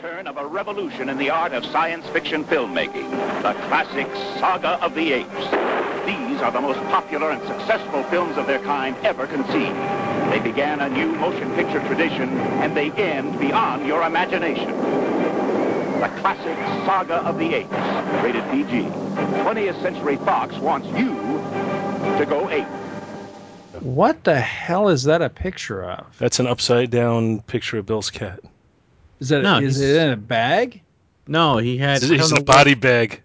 turn of a revolution in the art of science fiction filmmaking, the classic Saga of the Apes. These are the most popular and successful films of their kind ever conceived. They began a new motion picture tradition, and they end beyond your imagination. The classic Saga of the Apes, rated PG. 20th Century Fox wants you to go ape. What the hell is that a picture of? That's an upside down picture of Bill's cat. Is that No, is it in a bag? No, he had. He's I in a know body bag.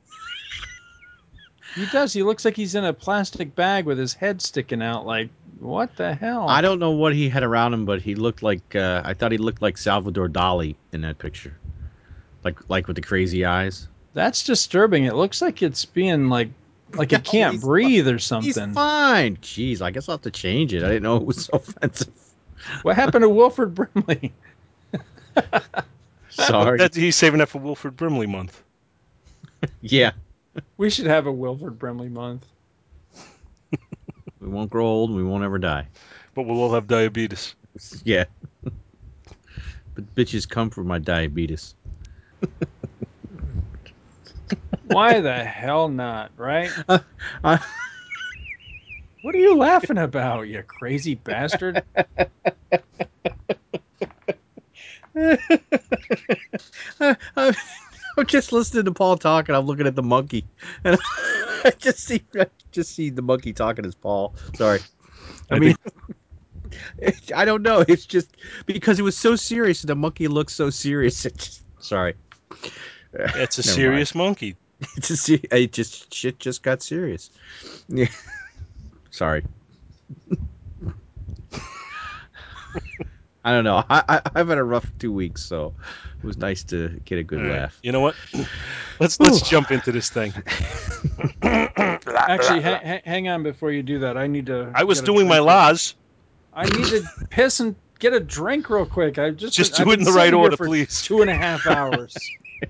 He does. He looks like he's in a plastic bag with his head sticking out. Like what the hell? I don't know what he had around him, but he looked like uh, I thought he looked like Salvador Dali in that picture, like like with the crazy eyes. That's disturbing. It looks like it's being like like No, it can't he's breathe or something. He's something. fine. Jeez, I guess I'll have to change it. I didn't know it was so offensive. What happened to Wilford Brimley? Sorry. That, he's saving that for Wilford Brimley month. yeah, We should have a Wilford Brimley month. we won't grow old. and We won't ever die. But we'll all have diabetes. Yeah. but bitches come from my diabetes. Why the hell not? Right? Uh, I- What are you laughing about, you crazy bastard? I, I'm, I'm just listening to Paul talk, and I'm looking at the monkey, and I just see I just see the monkey talking as Paul. Sorry. I, I mean, I don't know. It's just because it was so serious, and the monkey looks so serious. It just, sorry. It's a Never serious monkey. It just it just shit just got serious. Yeah. Sorry. I don't know. I, I I've had a rough two weeks, so it was nice to get a good All right. laugh. You know what? Let's let's jump into this thing. Actually, ha- ha- hang on before you do that. I need to. I was doing my laws. I need to piss and get a drink real quick. I just Just I've do it in the right order, for please. Two and a half hours.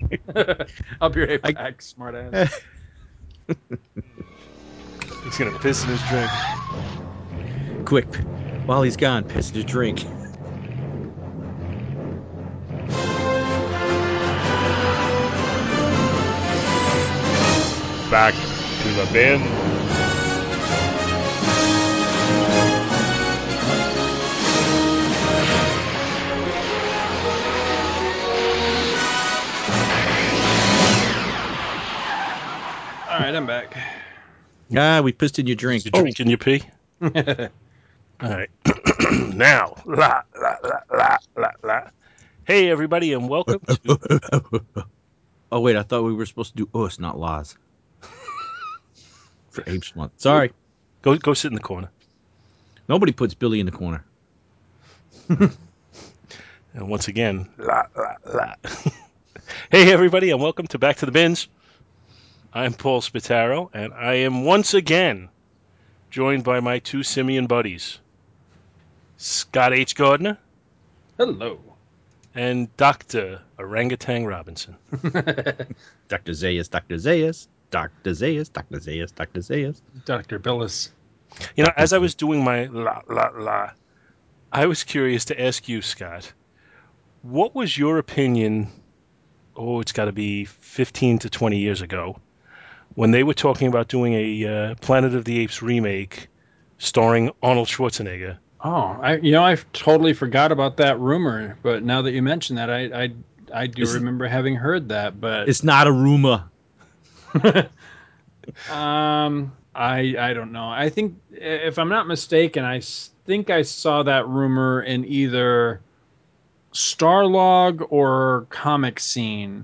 I'll be right back, smartass. He's gonna piss in his drink. Quick, while he's gone, piss in his drink. Back to the bin. All right, I'm back. Ah, we pissed in your drink. You drinking your pee? All right. now, la la la la la la. Hey everybody, and welcome to Oh wait, I thought we were supposed to do oh, us, not laws. For apes month. Sorry, go go sit in the corner. nobody puts Billy in the corner. And once again, la la la. hey everybody, and welcome to Back to the Bins. I'm Paul Spataro, and I am once again joined by my two simian buddies, Scott H. Gardner Hello. And Dr. Orangutan Robinson. Dr. Zaius, Dr. Zaius, Dr. Zaius, Dr. Zaius, Dr. Zaius. Dr. Billis. You know, as I was doing my la la la, I was curious to ask you, Scott, what was your opinion? Oh, it's got to be 15 to 20 years ago when they were talking about doing a uh, Planet of the Apes remake starring Arnold Schwarzenegger. Oh, I you know I totally forgot about that rumor, but now that you mention that, I I, I do Is it- remember having heard that. But It's not a rumor. um, I I don't know. I think if I'm not mistaken, I think I saw that rumor in either Starlog or Comic Scene,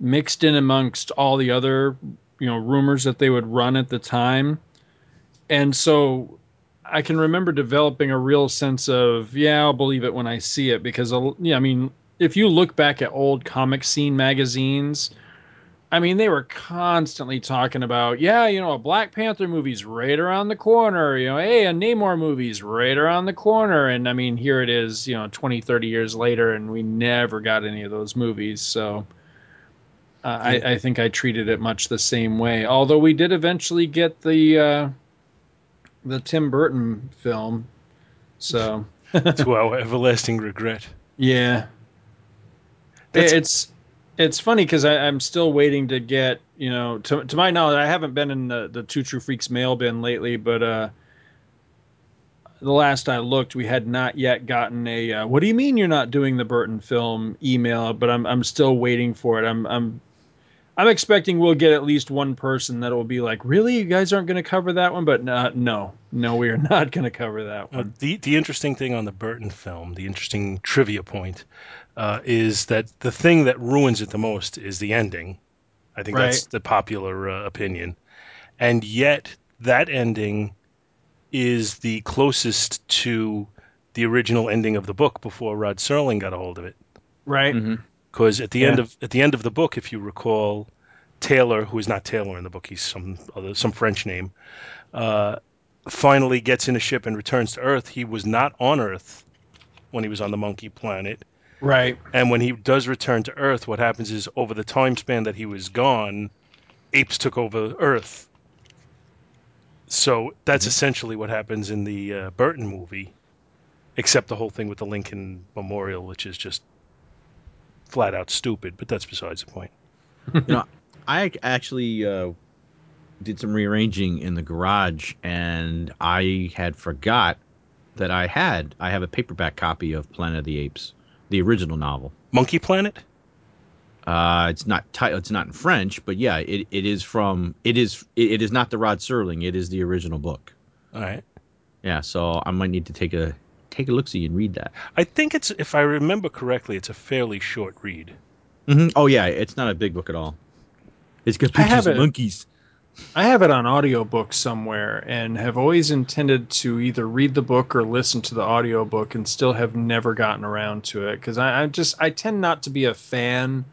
mixed in amongst all the other you know rumors that they would run at the time, and so I can remember developing a real sense of yeah, I'll believe it when I see it because yeah, I mean if you look back at old Comic Scene magazines. I mean, they were constantly talking about, yeah, you know, a Black Panther movie's right around the corner. You know, hey, a Namor movie's right around the corner. And I mean, here it is, you know, 20, 30 years later, and we never got any of those movies. So uh, I, I think I treated it much the same way. Although we did eventually get the uh, the Tim Burton film. So to our everlasting regret. yeah, That's- it's it's funny because I'm still waiting to get you know to to my knowledge I haven't been in the the Two True Freaks mail bin lately, but uh, the last I looked, we had not yet gotten a uh, what do you mean you're not doing the Burton film email? But I'm I'm still waiting for it. I'm I'm I'm expecting we'll get at least one person that will be like, really, you guys aren't going to cover that one, but uh, no, no, we are not going to cover that Uh, one. the the interesting thing on the Burton film, the interesting trivia point, uh, is that the thing that ruins it the most is the ending. I think that's the popular uh, opinion, and yet that ending is the closest to the original ending of the book before Rod Serling got a hold of it. Right? Mhm. Because at the end of at the end of the book, if you recall, Taylor, who is not Taylor in the book, he's some other some French name, uh, finally gets in a ship and returns to Earth. He was not on Earth when he was on the monkey planet, Right. and when he does return to Earth, what happens is over the time span that he was gone, apes took over Earth. So that's essentially what happens in the uh, Burton movie, except the whole thing with the Lincoln Memorial, which is just flat out stupid. But that's besides the point. you know, I actually uh, did some rearranging in the garage, and I had forgot that I had. I have a paperback copy of Planet of the Apes, the original novel. Monkey Planet. Uh, it's not ti- it's not in French, but yeah, it, it is from it is it, it is not the Rod Serling. It is the original book. All right. Yeah, so I might need to take a take a look see and read that. I think it's, if I remember correctly, it's a fairly short read. hmm Oh yeah, it's not a big book at all. It's have pictures of it. monkeys. I have it on audiobook somewhere and have always intended to either read the book or listen to the audiobook and still have never gotten around to it because I, I just I tend not to be a fan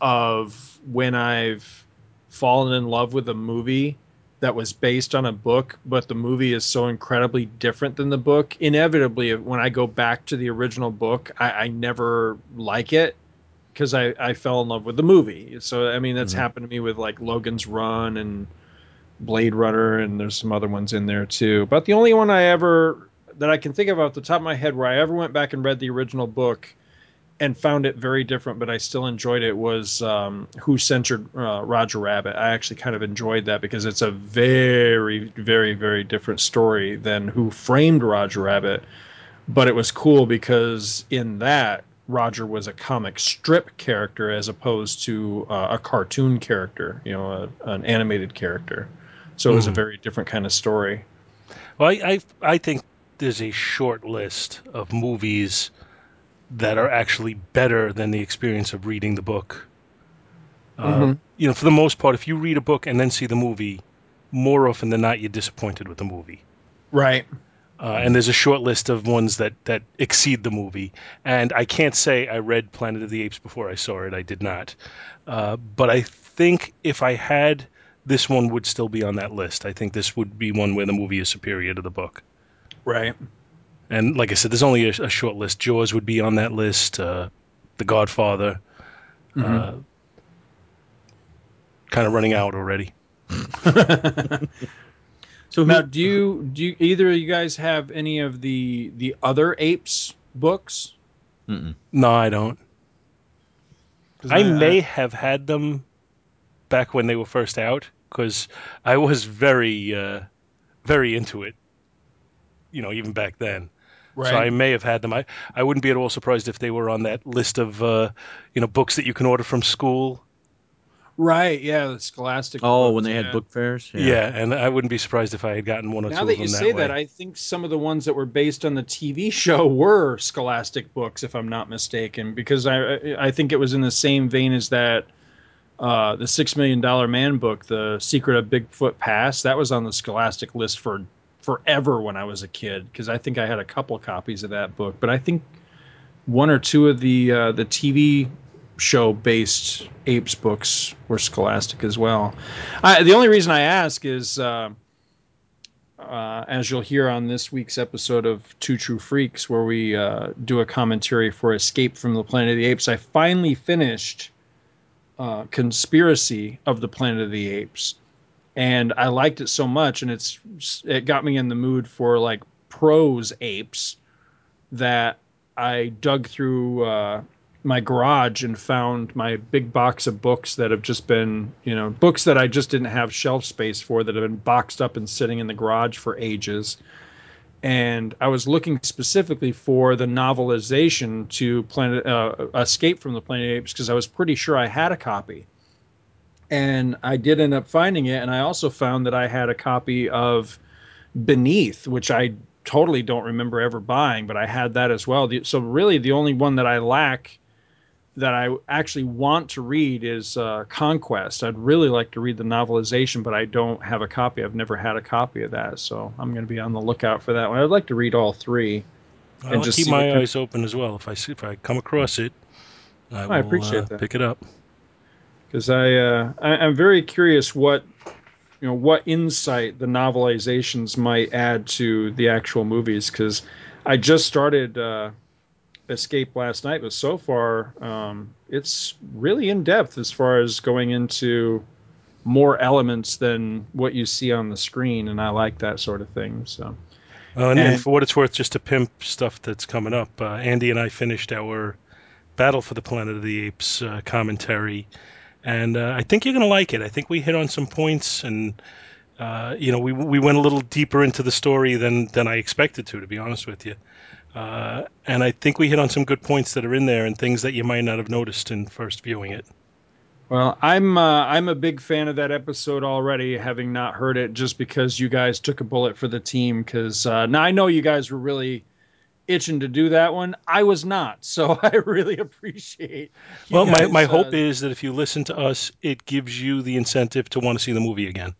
of when I've fallen in love with a movie that was based on a book, but the movie is so incredibly different than the book. Inevitably, when I go back to the original book, I, I never like it because I, I fell in love with the movie. So I mean that's Mhm. happened to me with like Logan's Run and Blade Runner, and there's some other ones in there too. But the only one I ever that I can think of off the top of my head where I ever went back and read the original book and found it very different, but I still enjoyed it was um, Who Censored uh, Roger Rabbit. I actually kind of enjoyed that because it's a very, very, very different story than Who Framed Roger Rabbit. But it was cool because in that, Roger was a comic strip character as opposed to uh, a cartoon character, you know, a, an animated character. So it was a Mhm. very different kind of story. Well, I, I I think there's a short list of movies that are actually better than the experience of reading the book. Uh, Mhm. You know, for the most part, if you read a book and then see the movie, more often than not, you're disappointed with the movie. Right. Uh, and there's a short list of ones that, that exceed the movie. And I can't say I read Planet of the Apes before I saw it. I did not. Uh, but I think if I had, this one would still be on that list. I think this would be one where the movie is superior to the book. Right. And like I said, there's only a, a short list. Jaws would be on that list. Uh, the Godfather. Mhm. Uh, kind of running out already. So who, Now, do you do you, either of you guys have any of the the other apes books? Mm-mm. No, I don't. I may have had them back when they were first out because I was very, uh, very into it. You know, even back then. Right. So I may have had them. I, I wouldn't be at all surprised if they were on that list of, uh, you know, books that you can order from school. right. Yeah, the Scholastic. oh, books, when they had book fairs. Yeah. and I wouldn't be surprised if I had gotten one or Now two that of them you say way. that, I think some of the ones that were based on the TV show were Scholastic books, if I'm not mistaken, because I I think it was in the same vein as that. Uh, the Six Million Dollar Man book, The Secret of Bigfoot Pass, that was on the Scholastic list for forever when I was a kid because I think I had a couple copies of that book. But I think one or two of the uh, the TV show based apes books were Scholastic as well. I, the only reason I ask is. Uh, uh, as you'll hear on this week's episode of Two True Freaks, where we uh, do a commentary for Escape from the Planet of the Apes, I finally finished uh, Conspiracy of the Planet of the Apes, and I liked it so much, and it's it got me in the mood for like prose apes that I dug through uh, my garage and found my big box of books that have just been, you know, books that I just didn't have shelf space for that have been boxed up and sitting in the garage for ages. And I was looking specifically for the novelization to Planet uh, Escape from the Planet Apes because I was pretty sure I had a copy. And I did end up finding it, and I also found that I had a copy of Beneath, which I totally don't remember ever buying, but I had that as well. The- So really, the only one that I lack that I actually want to read is uh, Conquest. I'd really like to read the novelization, but I don't have a copy. I've never had a copy of that, so I'm going to be on the lookout for that one. I'd like to read all three. And I'll just keep my eyes open as well. If I see if I come across it, I, will, I appreciate uh, that. Pick it up. Because I, uh, I I'm very curious what you know what insight the novelizations might add to the actual movies because I just started uh, Escape last night, but so far um, it's really in depth as far as going into more elements than what you see on the screen, and I like that sort of thing. So Uh, and, and for what it's worth, just to pimp stuff that's coming up, uh, Andy and I finished our Battle for the Planet of the Apes uh, commentary, and uh, I think you're going to like it. I think we hit on some points, and uh, you know, we we went a little deeper into the story than than I expected to, to be honest with you. Uh, and I think we hit on some good points that are in there and things that you might not have noticed in first viewing it. Well, I'm uh, I'm a big fan of that episode already, having not heard it, just because you guys took a bullet for the team. Because uh, now I know you guys were really itching to do that one. I was not, so I really appreciate. Well, my, guys, my uh, hope is that if you listen to us, it gives you the incentive to want to see the movie again.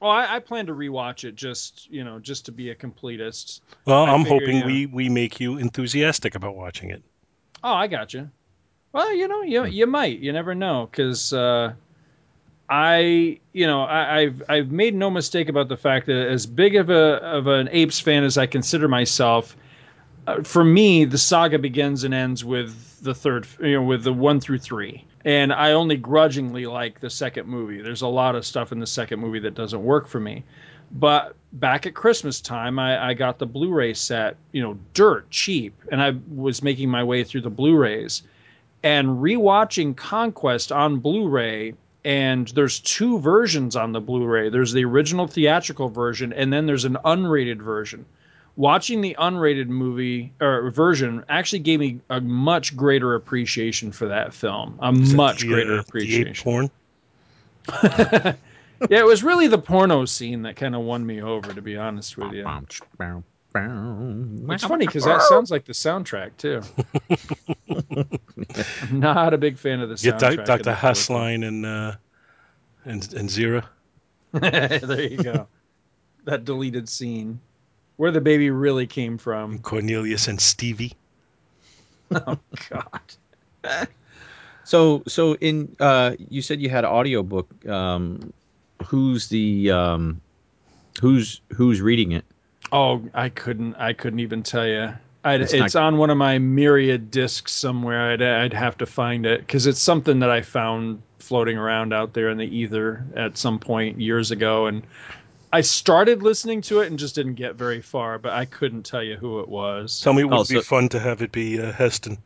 Well, I, I plan to rewatch it just you know just to be a completist. Well, I I'm figure, hoping yeah. we, we make you enthusiastic about watching it. Oh, I got you. Well, you know, you you might. You never know, because uh, I, you know, I, I've I've made no mistake about the fact that as big of a of an apes fan as I consider myself, uh, for me, the saga begins and ends with the third, you know, with the one through three. And I only grudgingly like the second movie. There's a lot of stuff in the second movie that doesn't work for me. But back at Christmas time, I, I got the Blu-ray set, you know, dirt cheap, and I was making my way through the Blu-rays and rewatching Conquest on Blu-ray. And there's two versions on the Blu-ray. There's the original theatrical version, and then there's an unrated version watching the unrated movie or version actually gave me a much greater appreciation for that film. A Is much the, greater uh, The appreciation. porn. yeah, it was really the porno scene that kind of won me over, to be honest with you. It's funny because that sounds like the soundtrack too. I'm not a big fan of the Get soundtrack. Dr. the Hasslein and uh, and and Zira. there you go. That deleted scene where the baby really came from. Cornelius and Stevie. Oh God. So so in uh you said you had an audiobook. Um who's the um who's who's reading it? Oh, I couldn't. I couldn't even tell you. I'd, It's it's not- on one of my myriad discs somewhere. I'd, I'd have to find it because it's something that I found floating around out there in the ether at some point years ago, and I started listening to it and just didn't get very far. But I couldn't tell you who it was. Tell me it would Oh, be so- fun to have it be uh, Heston.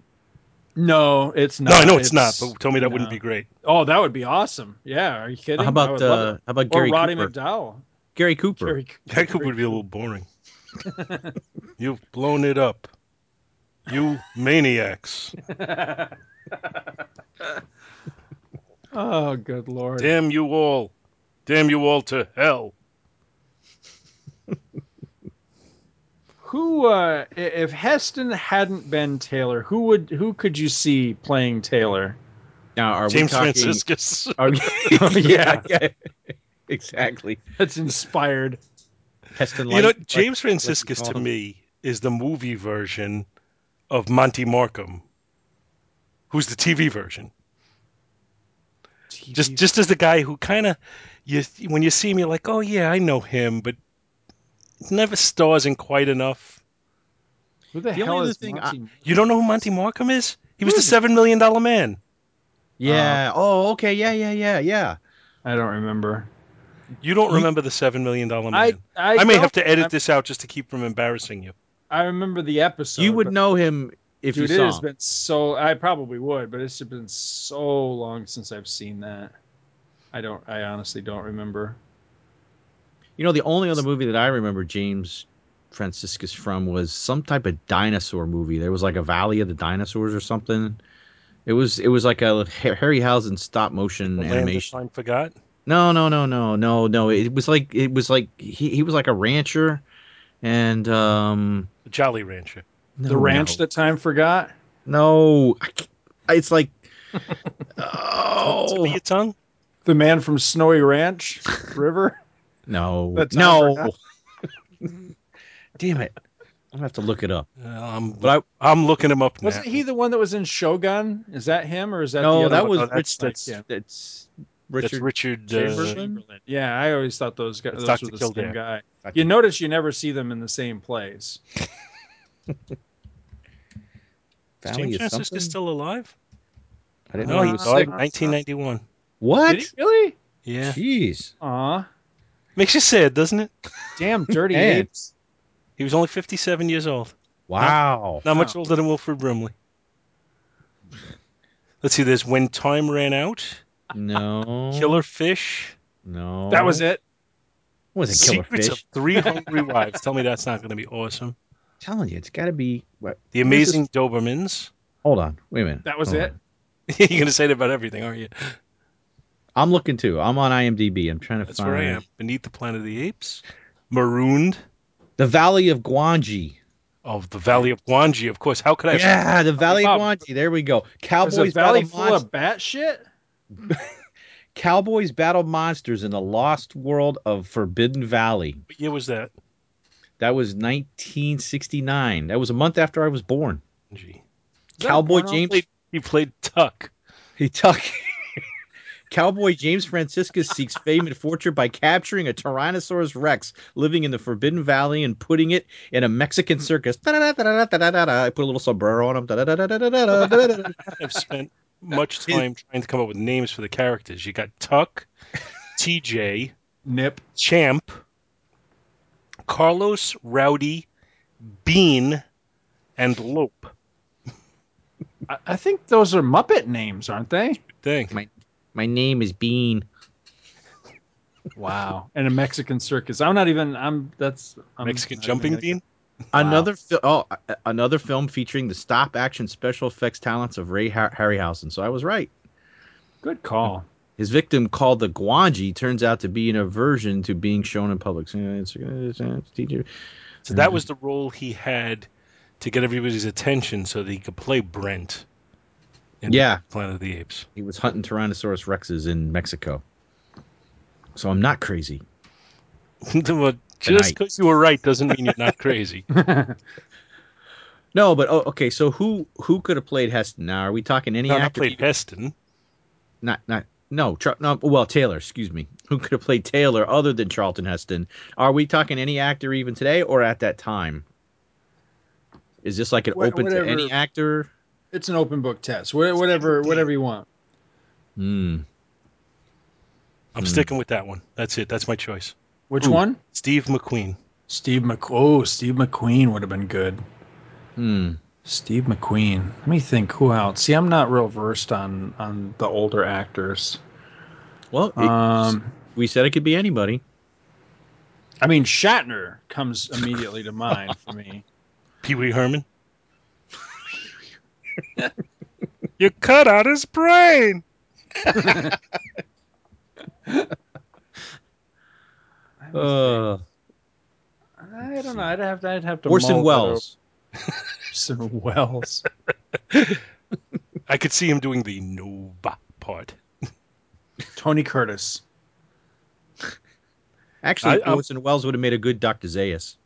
no, it's not. no, I know it's, not, but tell me that wouldn't be great. Oh, that would be awesome. Yeah, are you kidding? How about would love uh how about or Gary Roddy Cooper? McDowall? Gary Cooper. Gary, That could would be a little boring. You've blown it up. You maniacs. Oh, good lord. Damn you all. Damn you all to hell. Who, uh, if Heston hadn't been Taylor, who would, who could you see playing Taylor? Now are James we talking Franciscus. Are we, Oh, yeah. yeah. Exactly. That's inspired. Heston You know, James like- Franciscus to him. me is the movie version of Monte Markham, who's the TV version. Just just as the guy who kind of you when you see him, you're like, oh yeah, I know him, but never stars in quite enough. who the, The hell only other is thing Monte? You don't know who Monte Markham is? He was the seven million dollar man. Yeah. Uh, oh, okay. Yeah, yeah, yeah, yeah. I don't remember. You don't remember the seven million dollar man. I, I, may have to edit remem- this out just to keep from embarrassing you. I remember the episode. you would know him if Dude, you it saw. has 'em. been so. I probably would, but it's been so long since I've seen that. I don't. I honestly don't remember. You know, the only other movie that I remember James Franciscus from was some type of dinosaur movie. There was like a Valley of the Dinosaurs or something. It was it was like a Harry Harryhausen stop motion The land that animation. time forgot. No, no, no, no, no, no. It was like it was like he, he was like a rancher, and um, The Jolly Rancher. no, the ranch no. that time forgot. No, I can't- it's like Tip of oh your tongue. The man from Snowy Ranch River. no, That time no. Damn it! I'm gonna have to look it up. Uh, I'm, But I'm looking him up now. Wasn't he the one that was in Shogun? Is that him or is that the no, other that one? was Oh, that's- Rich. That's that's- that's That's Richard. Richard. Uh, Chamberlain? Yeah, I always thought those guys That's those Dr. were the Kildare. same guy. Dr. You notice you never see them in the same place. is Valley James of Franciscus still alive? I didn't No, know he he was died in 1991. What? Did he really? Yeah. Jeez. Aw. Makes you sad, doesn't it? Damn dirty apes. He was only 57 years old. Wow. Not much Wow. older than Wilford Brimley. Let's see. There's When Time Ran Out, No. Killer Fish, No. That was it. Was it Killer Secrets Fish? of Three Hungry Wives. Tell me that's not going to be awesome. telling you, it's got to be. What? The Amazing Dobermans. Hold on. Wait a minute. That was Hold it. You're going to say that about everything, aren't you? I'm looking too. I'm on IMDb. I'm trying to That's find where I am. Beneath the Planet of the Apes. Marooned. the Valley of Gwangi. Of the Valley of Gwangi, of course. How could I? Yeah, the Valley of Bob. Gwangi. There we go. Is a Cowboys valley battle full monsters. of bat shit? Cowboys battle monsters in the lost world of Forbidden Valley. What year was that? That was 1969. That was a month after I was born. Gee. Cowboy? James. Played- He played Tuck. He took. Cowboy James Franciscus seeks fame and fortune by capturing a Tyrannosaurus Rex living in the Forbidden Valley and putting it in a Mexican circus. I put a little sombrero on him. I've spent much time trying to come up with names for the characters. You got Tuck, TJ, Nip. Champ, Carlos, Rowdy, Bean, and Lope. I, think those are Muppet names, aren't they? Thing. My name is Bean. Wow. And a Mexican circus. I'm not even. I'm. That's I'm Mexican not jumping even bean. Another fi- oh, another film featuring the stop action special effects talents of Ray Har- Harryhausen. So I was right. Good call. His victim, called the Gwangi, turns out to be an aversion to being shown in public. So it's- it's- it's- teacher- So that was the role he had to get everybody's attention so that he could play Brent in Yeah, Planet of the Apes. he was hunting Tyrannosaurus rexes in Mexico. So I'm not crazy. well, just because you were right doesn't mean you're not crazy. No, but oh, okay. So who who could have played Heston? Now, are we talking any no, not actor? played Heston. Not not no. Char- no. Well, Taylor. Excuse me. Who could have played Taylor other than Charlton Heston? Are we talking any actor even today or at that time? Is this like an Wha- open to any actor? It's an open book test. Wha- Whatever. Whatever you want. Hmm. I'm Hmm. sticking with that one. That's it. That's my choice. Which Ooh. one? Steve McQueen. Steve Mc. Oh, Steve McQueen would have been good. Hmm. Steve McQueen. Let me think. Who else? See, I'm not real versed on on the older actors. Well, it- Um, we said it could be anybody. I mean, Shatner comes immediately to mind for me. Pee Wee Herman. you cut out his brain. Uh, I don't know. I'd have to. I'd have to. Orson mull that Welles. over. Orson Welles. I could see him doing the Nova part. Tony Curtis. Actually, I- I'm- Orson Welles would have made a good Dr. Zaius.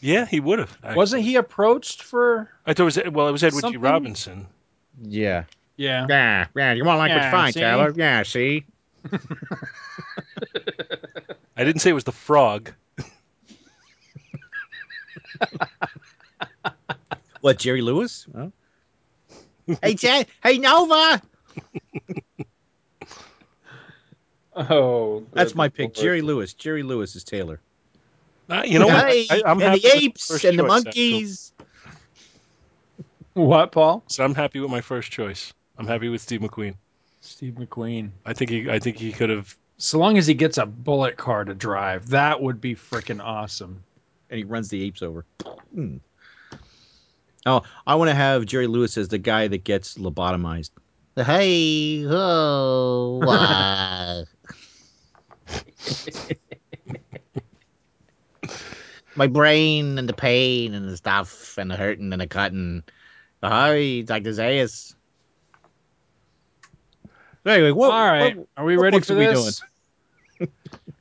Yeah, he would have. Wasn't he approached for? I thought it was well, it was Edward G. Something- Robinson. Yeah. Yeah. Yeah. Yeah. You want like Yeah, what's fine, see? Taylor? Yeah. See. I didn't say it was the frog. What? Jerry Lewis? Huh? hey, Ted. Hey, Nova. Oh, That's my pick. lord. Jerry Lewis. Jerry Lewis is Taylor. Uh, you know what? Hey, I, I'm and happy the apes first and the choice, actually. monkeys. What, Paul? So I'm happy with my first choice. I'm happy with Steve McQueen. Steve McQueen. I think he I think he could have So long as he gets a bullet car to drive, that would be freaking awesome. and he runs the apes over. Hmm. Oh, I want to have Jerry Lewis as the guy that gets lobotomized. Hey ho! My brain and the pain and the stuff and the hurting and the cutting. Hi, Dr. Zaius. Anyway, what, All right, what- are we what ready books for are we this?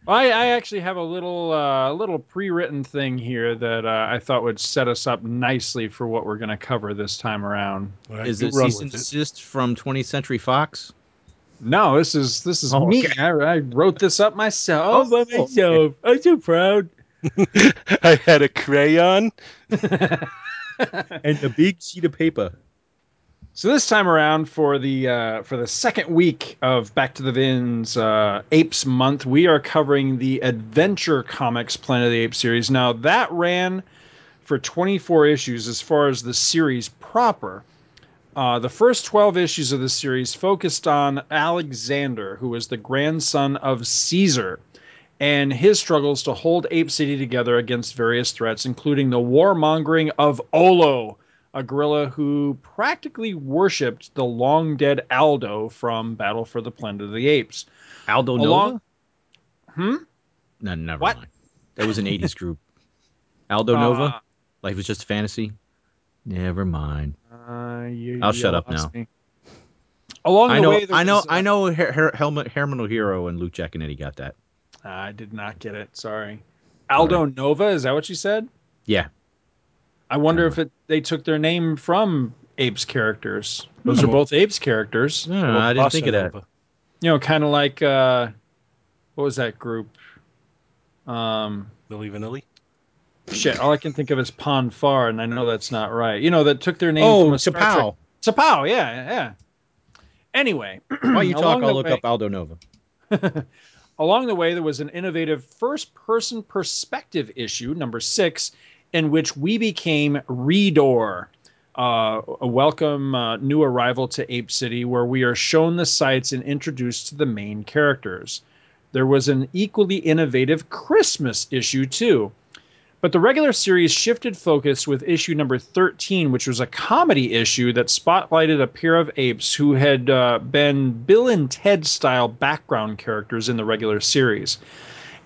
I, I actually have a little uh, little pre-written thing here that uh, I thought would set us up nicely for what we're going to cover this time around. all right, is it run cease and desist from 20th Century Fox? No, this is this is Oh, me. okay. I, I wrote this up myself. Oh, by myself. I'm so proud. I had a crayon. And a big sheet of paper. So this time around, for the uh, for the second week of Back to the Bins uh, Apes Month, we are covering the Adventure Comics Planet of the Apes series. Now that ran for 24 issues as far as the series proper. Uh, the first 12 issues of the series focused on Alexander, who was the grandson of Caesar, and his struggles to hold Ape City together against various threats, including the warmongering of Olo, a gorilla who practically worshipped the long dead Aldo from Battle for the Planet of the Apes. Aldo Along- Nova? Hmm? No, never What? mind. That was an 80s group. Aldo Nova? Uh, Life was just a fantasy? Never mind. uh, you- I'll shut up now. me. Along I the know, way, I know, was, uh, I know. Her, her, Helmut, Hermano Hero and Luke Giaconetti got that. I did not get it. Sorry. Aldo Nova, is that what you said? Yeah. I wonder Kinda. if it they took their name from Apes characters. Those are Hmm. both Apes characters. No, no, I didn't think of that. Nova. You know, kind of like uh, what was that group? Um, Milli Vanilli. shit. All I can think of is Pon farr, and I know that's not right. You know, that took their name Oh, from a Star Trek- yeah, yeah. Anyway, While you talk, I'll look way- up Aldo Nova. Along the way, there was an innovative first person perspective issue, number six, in which we became Redor, uh, a welcome uh, new arrival to Ape City, where we are shown the sights and introduced to the main characters. There was an equally innovative Christmas issue, too. But the regular series shifted focus with issue number 13, which was a comedy issue that spotlighted a pair of apes who had uh, been Bill and Ted style background characters in the regular series.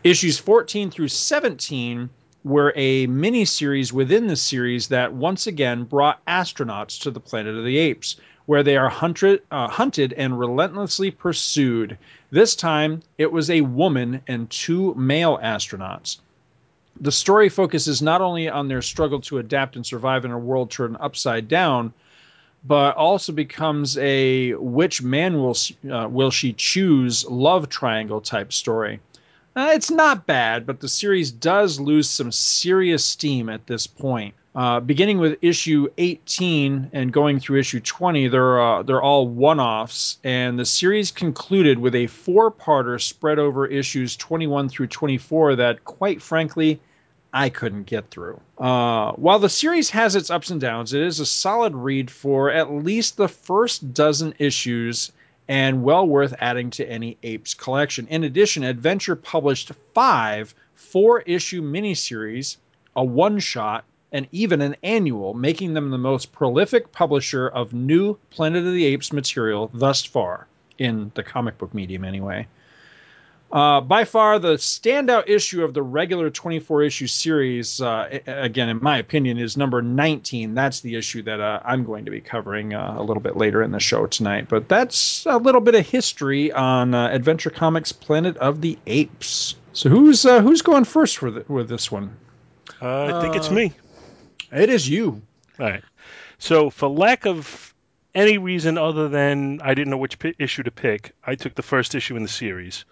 Issues 14 through 17 were a mini series within the series that once again brought astronauts to the planet of the apes, where they are hunted, uh, hunted and relentlessly pursued. This time, it was a woman and two male astronauts. The story focuses not only on their struggle to adapt and survive in a world turned upside down, but also becomes a which man will uh, will she choose love triangle type story. Uh, it's not bad, but the series does lose some serious steam at this point. Uh, beginning with issue 18 and going through issue 20, they're uh, they're all one-offs, and the series concluded with a four-parter spread over issues 21 through 24 that, quite frankly, I couldn't get through. Uh, while the series has its ups and downs, it is a solid read for at least the first dozen issues and well worth adding to any Apes collection. In addition, Adventure published five four issue miniseries, a one shot, and even an annual, making them the most prolific publisher of new Planet of the Apes material thus far, in the comic book medium anyway. Uh, by far, the standout issue of the regular 24 issue series, uh, again, in my opinion, is number 19. That's the issue that uh, I'm going to be covering uh, a little bit later in the show tonight. But that's a little bit of history on uh, Adventure Comics Planet of the Apes. So who's uh, who's going first for the, with this one? Uh, I think it's me. It is you. All right. So, for lack of any reason other than I didn't know which pi- issue to pick, I took the first issue in the series,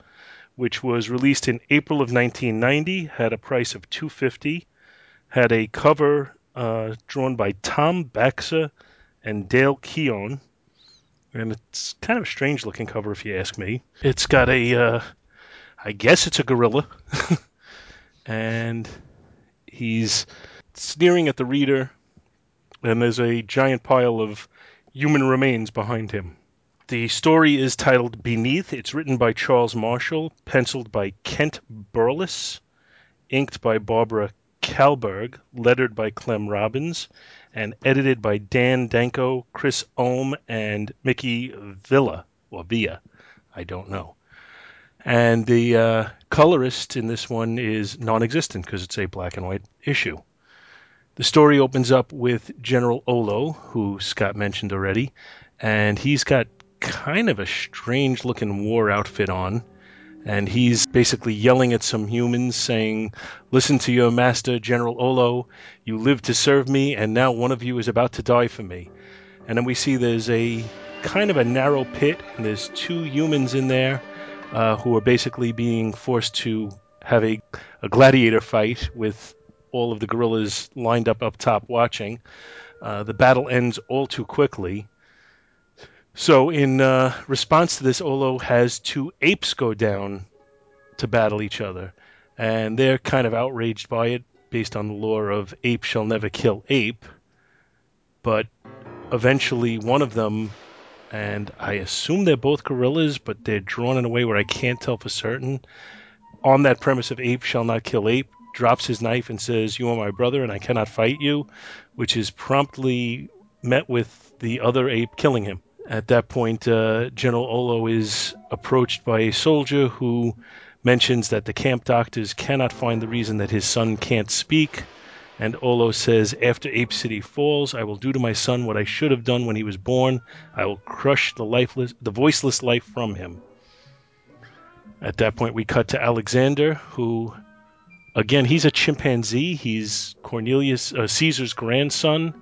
which was released in April of 1990, had a price of 250, had a cover uh, drawn by Tom Baxa and Dale Keown, and it's kind of a strange looking cover if you ask me. It's got a, uh, I guess it's a gorilla, and he's sneering at the reader and there's a giant pile of human remains behind him. The story is titled Beneath. It's written by Charles Marshall, penciled by Kent Burles, inked by Barbara Kaalberg, lettered by Clem Robbins, and edited by Dan Danko, Chris Ulm, and Mickey Villa, or Villa. I don't know. And the uh, colorist in this one is non existent because it's a black and white issue. The story opens up with General Olo, who Scott mentioned already, and he's got kind of a strange looking war outfit on. And he's basically yelling at some humans, saying, Listen to your master, General Olo. You lived to serve me, and now one of you is about to die for me. And then we see there's a kind of a narrow pit, and there's two humans in there uh, who are basically being forced to have a, a gladiator fight with all of the gorillas lined up up top watching. Uh, the battle ends all too quickly. So, in uh, response to this, Olo has two apes go down to battle each other, and they're kind of outraged by it, based on the lore of ape shall never kill ape. But eventually, one of them, and I assume they're both gorillas, but they're drawn in a way where I can't tell for certain. On that premise of ape shall not kill ape, drops his knife and says, You are my brother, and I cannot fight you, which is promptly met with the other ape killing him. At that point, uh, General Olo is approached by a soldier who mentions that the camp doctors cannot find the reason that his son can't speak. And Olo says, After Ape City falls, I will do to my son what I should have done when he was born. I will crush the lifeless, the voiceless life from him. At that point, we cut to Alexander, who, again, he's a chimpanzee. He's Cornelius uh, Caesar's grandson.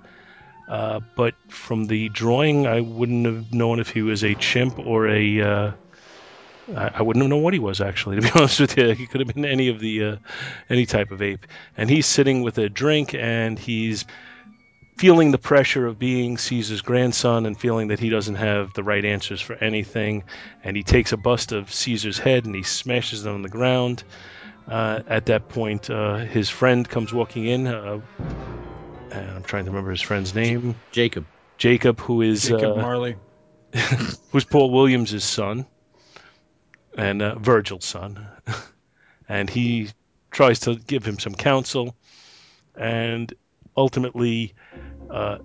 Uh, but from the drawing, I wouldn't have known if he was a chimp or a. Uh, I, I wouldn't have known what he was actually. To be honest with you, he could have been any of the uh, any type of ape. And he's sitting with a drink, and he's feeling the pressure of being Caesar's grandson, and feeling that he doesn't have the right answers for anything. And he takes a bust of Caesar's head and he smashes it on the ground. Uh, at that point, uh, his friend comes walking in. Uh, I'm trying to remember his friend's name. Jacob. Jacob, who is Jacob uh, Marley. who's Paul Williams' son and uh, Virgil's son, and he tries to give him some counsel, and ultimately, uh,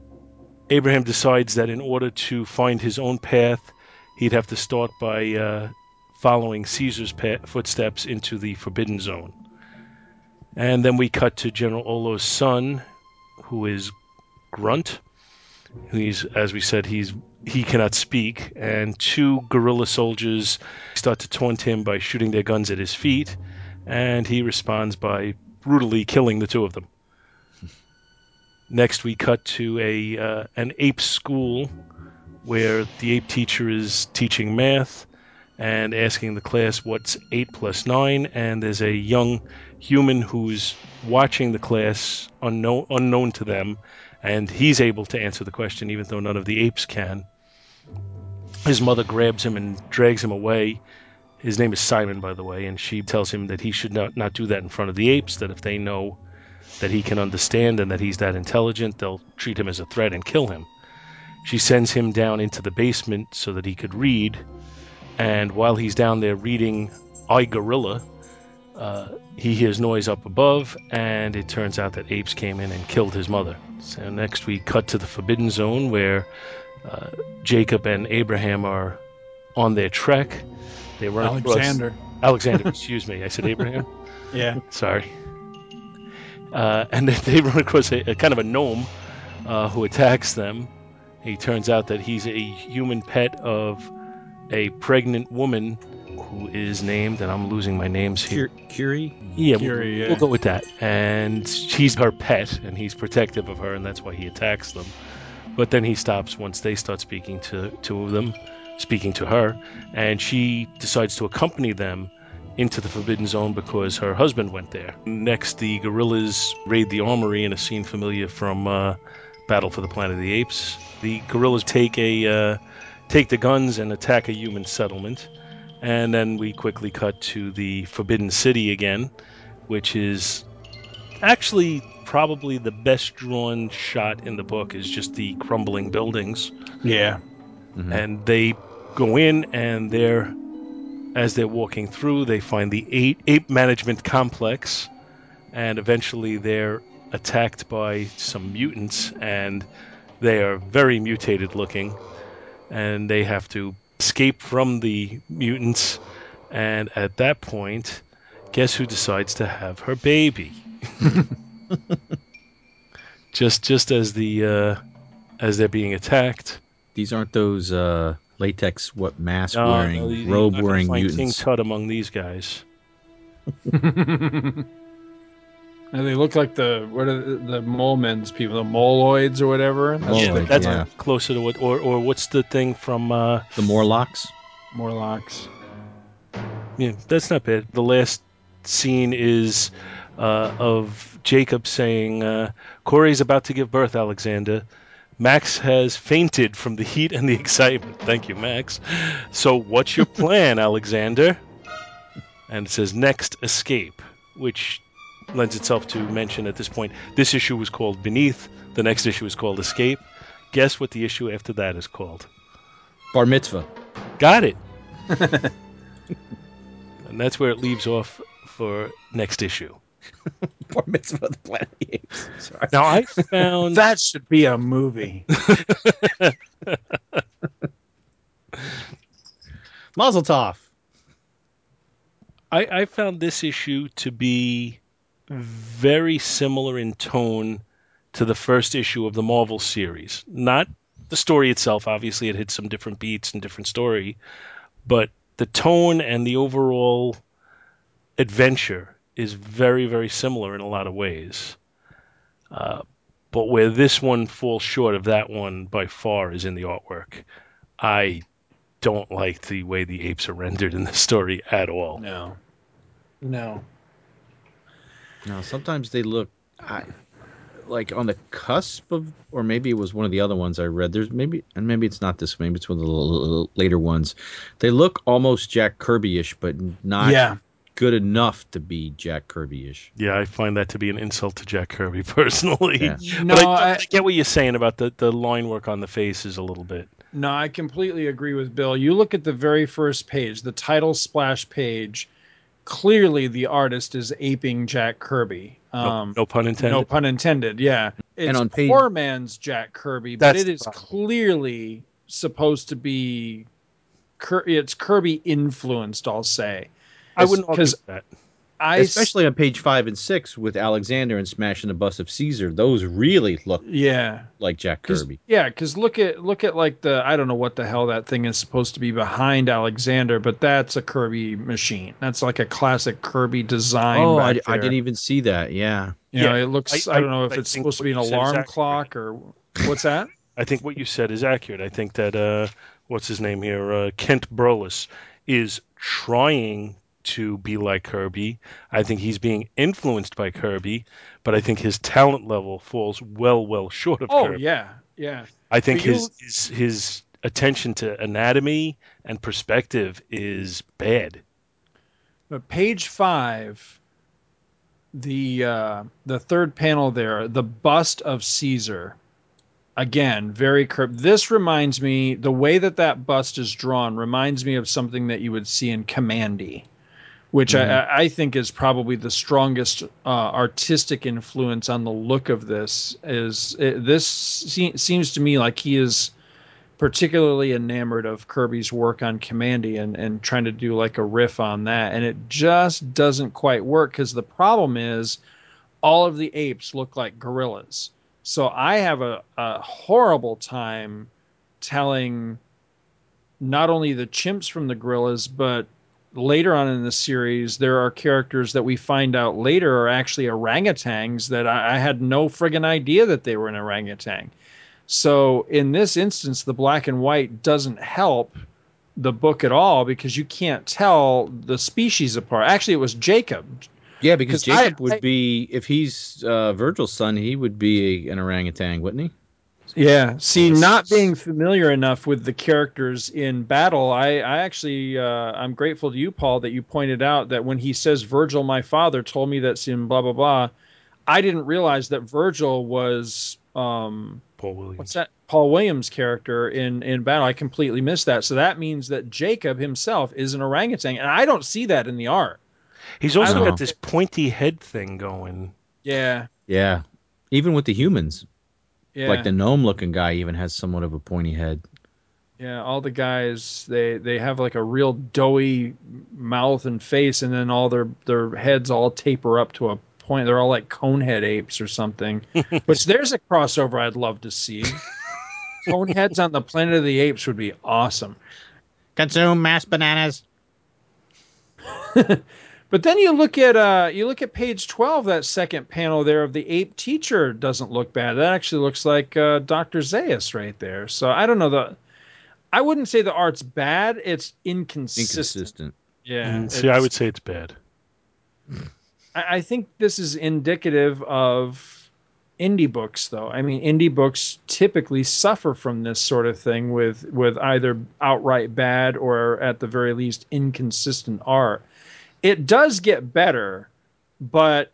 Abraham decides that in order to find his own path, he'd have to start by uh, following Caesar's pa- footsteps into the Forbidden Zone. And then we cut to General Olo's son, who is Grunt. He's, as we said, he's he cannot speak, and two guerrilla soldiers start to taunt him by shooting their guns at his feet, and he responds by brutally killing the two of them. Next, we cut to a uh, an ape school where the ape teacher is teaching math and asking the class what's eight plus nine, and there's a young human who's watching the class unknown unknown to them, and he's able to answer the question even though none of the apes can. His mother grabs him and drags him away. His name is Simon, by the way, and she tells him that he should not, not do that in front of the apes, that if they know that he can understand and that he's that intelligent, they'll treat him as a threat and kill him. She sends him down into the basement so that he could read, and while he's down there reading I Gorilla, uh, he hears noise up above, and it turns out that apes came in and killed his mother. So next we cut to the Forbidden Zone where uh, Jacob and Abraham are on their trek. They run Alexander. across Alexander. excuse me, I said Abraham. Yeah. Sorry. Uh, and they run across a, a kind of a gnome uh, who attacks them. He turns out that he's a human pet of a pregnant woman who is named, and I'm losing my names here. Cur- Curie? Yeah, Curie, we'll, yeah. we'll go with that. And she's her pet, and he's protective of her, and that's why he attacks them. But then he stops once they start speaking to two of them, speaking to her, and she decides to accompany them into the Forbidden Zone because her husband went there. Next, the gorillas raid the armory in a scene familiar from uh, Battle for the Planet of the Apes. The gorillas take a uh, take the guns and attack a human settlement. And then we quickly cut to the Forbidden City again, which is actually probably the best drawn shot in the book is just the crumbling buildings. Yeah. Mhm. And they go in and they're as they're walking through, they find the ape, ape management complex, and eventually they're attacked by some mutants, and they are very mutated looking, and they have to escape from the mutants. And at that point, guess who decides to have her baby? just just as the uh, as they're being attacked. These aren't those uh, latex what mask No, wearing, no, robe not gonna wearing find King mutants. Tut among these guys. and they look like the what are the, the mole men's people, the moloids or whatever. That's Moloids, what they That's yeah. closer to what, or or what's the thing from? Uh, The Morlocks. Morlocks. yeah, that's not bad. The last scene is uh, of Jacob saying, uh, "Corey's about to give birth, Alexander." Max has fainted from the heat and the excitement. Thank you, Max. So, what's your plan, Alexander? And it says, next, escape, which lends itself to mention at this point. This issue was called Beneath, the next issue is called Escape. Guess what the issue after that is called? Bar mitzvah. Got it. and that's where it leaves off for next issue. Bar mitzvah. The Planet of the Apes. Sorry. Now, I found. That should be a movie. Mazel tov. I, I found this issue to be very similar in tone to the first issue of the Marvel series. Not the story itself, obviously, it hit some different beats and different story, but the tone and the overall adventure is very, very similar in a lot of ways. Uh, but where this one falls short of that one by far is in the artwork. I don't like the way the apes are rendered in the story at all. No. No. No, sometimes they look I, like on the cusp of, or maybe it was one of the other ones I read. There's maybe, and maybe it's not this. Maybe it's one of the l- l- later ones. They look almost Jack Kirby-ish, but not yeah. good enough to be Jack Kirby-ish. Yeah, I find that to be an insult to Jack Kirby personally. Yeah. No, but I, I, I get what you're saying about the, the line work on the faces a little bit. no, I completely agree with Bill. You look at the very first page, the title splash page. Clearly, the artist is aping Jack Kirby. No, Um, no pun intended. No pun intended. Yeah, it's on page- poor man's Jack Kirby, but it is clearly supposed to be. It's Kirby influenced. I'll say. I wouldn't because with that. I s- Especially on page five and six with Alexander and smashing the bust of Caesar. Those really look yeah. like Jack 'Cause- Kirby. Yeah, because look at look at like the I don't know what the hell that thing is supposed to be behind Alexander, but that's a Kirby machine. That's like a classic Kirby design. Oh, I, I didn't even see that. Yeah. You know, Yeah, it looks. I- I, don't know I- if I it's supposed to be an what you said is alarm accurate. clock or what's that? I think what you said is accurate. I think that uh, what's his name here, uh, Kent Burles, is trying to be like Kirby. I think he's being influenced by Kirby, but I think his talent level falls well, well short of oh Kirby. yeah, yeah. I think you- his, his his attention to anatomy and perspective is bad. But page five, the uh, the third panel there, the bust of Caesar. Again, very curved. This reminds me the way that that bust is drawn reminds me of something that you would see in Kamandi, which I, I think is probably the strongest uh, artistic influence on the look of this. Is it, this se- seems to me like he is particularly enamored of Kirby's work on Kamandi and, and trying to do like a riff on that. And it just doesn't quite work because the problem is all of the apes look like gorillas. So I have a, a horrible time telling not only the chimps from the gorillas, but later on in the series, there are characters that we find out later are actually orangutans that I, I had no friggin' idea that they were an orangutan. So in this instance, the black and white doesn't help the book at all because you can't tell the species apart. Actually, it was Jacob. Yeah, because 'Cause I- Jacob would I- be if he's uh, Virgil's son, he would be a, an orangutan, wouldn't he? Yeah. See, not being familiar enough with the characters in battle, I, I actually, uh, I'm grateful to you, Paul, that you pointed out that when he says Virgil, my father, told me that's in blah blah blah. I didn't realize that Virgil was um, Paul Williams. what's that? Paul Williams' character in in battle. I completely missed that. So that means that Jacob himself is an orangutan, and I don't see that in the art. He's also got this pointy head thing going. Yeah, Yeah. Even with the humans, yeah, like the gnome looking guy even has somewhat of a pointy head. yeah. All the guys they they have like a real doughy mouth and face, and then all their their heads all taper up to a point. They're all like conehead apes or something. Which there's a crossover I'd love to see. Coneheads on the Planet of the Apes would be awesome. Consume mass bananas. But then you look at uh you look at page twelve, that second panel there of the ape teacher doesn't look bad. That actually looks like uh, Dr. Zaius right there. So I don't know the I wouldn't say the art's bad, it's inconsistent. Inconsistent. Yeah. Mm, See, I would say it's bad. I, I think this is indicative of indie books though. I mean indie books typically suffer from this sort of thing with with either outright bad or at the very least inconsistent art. It does get better, but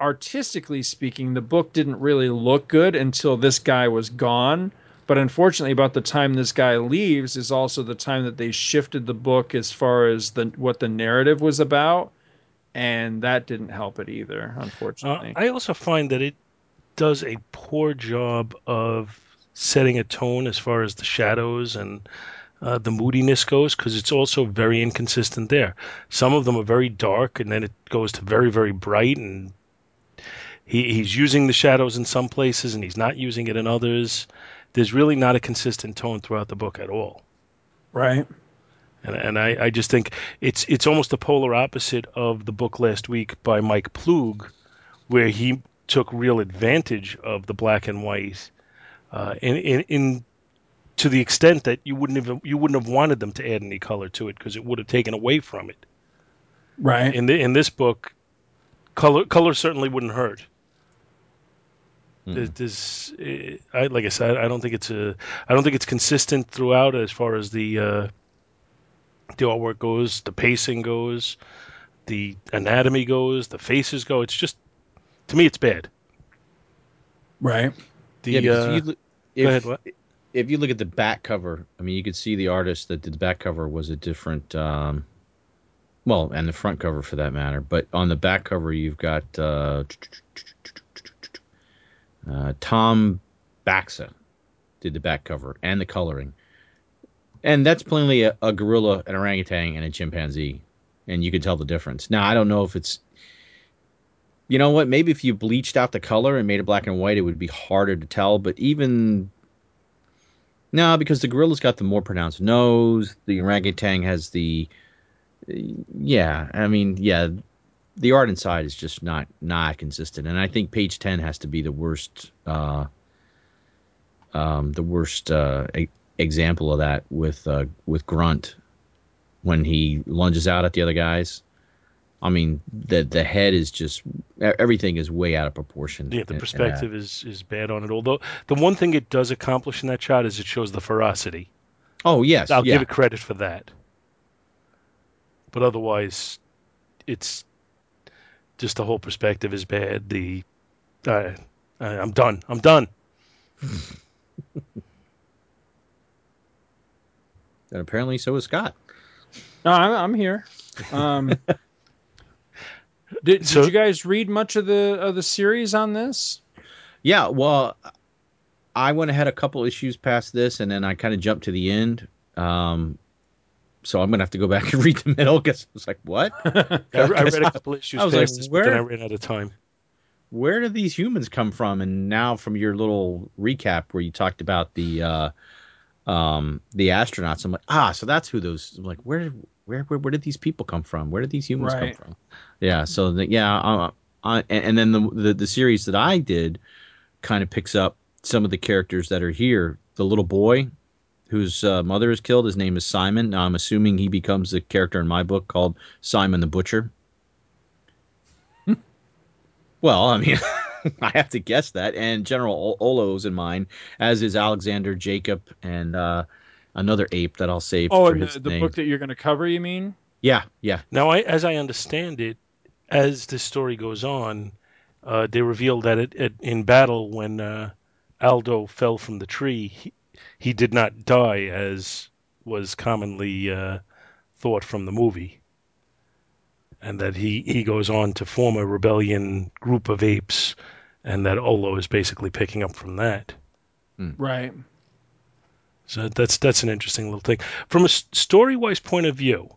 artistically speaking, the book didn't really look good until this guy was gone. But unfortunately, about the time this guy leaves is also the time that they shifted the book as far as the what the narrative was about, and that didn't help it either. Uh, Unfortunately, I also find that it does a poor job of setting a tone as far as the shadows and uh, the moodiness goes because it's also very inconsistent there. Some of them are very dark and then it goes to very, very bright and he, he's using the shadows in some places and he's not using it in others. There's really not a consistent tone throughout the book at all. right? And, and I, I just think it's it's almost the polar opposite of the book last week by Mike Ploog, where he took real advantage of the black and white, uh, in, in in to the extent that you wouldn't have you wouldn't have wanted them to add any color to it because it would have taken away from it. Right. In the in this book, color color certainly wouldn't hurt. There's, there's eh, I, like I said, I don't think it's a, I don't think it's consistent throughout as far as the, uh, the artwork goes, the pacing goes, the anatomy goes, the faces go. It's just, to me, it's bad. Right. The yeah, uh, you, look- go ahead. What? If you look at the back cover, I mean, you could see the artist that did the back cover was a different, um, well, and the front cover for that matter. But on the back cover, you've got uh, uh, Tom Baxa did the back cover and the coloring, and that's plainly a, a gorilla, an orangutan, and a chimpanzee, and you could tell the difference. Now, I don't know if it's you know what? Maybe if you bleached out the color and made it black and white, it would be harder to tell. But even no, because the gorilla's got the more pronounced nose. The orangutan has the yeah. I mean, yeah. The art inside is just not not consistent, and I think page ten has to be the worst. Uh, um, the worst uh, e- example of that with uh, with Grunt when he lunges out at the other guys. I mean, the the head is just e- everything is way out of proportion. Yeah, the in that. perspective is, is bad on it. Although the one thing it does accomplish in that shot is it shows the ferocity. Oh yes, I'll yeah. give it credit for that. But otherwise, it's just the whole perspective is bad. The uh, I- I'm done. I'm done. and apparently so is Scott. No, I'm, I'm here. Um, did, So- did you guys read much of the of the series on this? Yeah, well, I went ahead a couple issues past this, and then I kind of jumped to the end. Um, so I'm gonna have to go back and read the middle because I was like, "What? I, I read a couple issues I was past like, this, but then I ran out of time. Where do these humans come from?" And now, from your little recap where you talked about the uh, um, the astronauts, I'm like, "Ah, so that's who those." I'm like, where, where, where, where did these people come from? Where did these humans Right. come from? Yeah. So the, yeah, uh, uh, and, and then the, the the series that I did kind of picks up some of the characters that are here. The little boy whose uh, mother is killed. His name is Simon. Now I'm assuming he becomes the character in my book called Simon the Butcher. well, I mean, I have to guess that. And General Olo's in mine, as is Alexander Jacob and uh, another ape that I'll save Oh, for and his the, the name. book that you're going to cover, you mean? yeah, yeah. Now, I, as I understand it, as the story goes on, uh, they reveal that it, it, in battle, when uh, Aldo fell from the tree, he, he did not die as was commonly uh, thought from the movie. And that he, he goes on to form a rebellion group of apes, and that Olo is basically picking up from that. Right. So that's that's an interesting little thing. From a story wise point of view,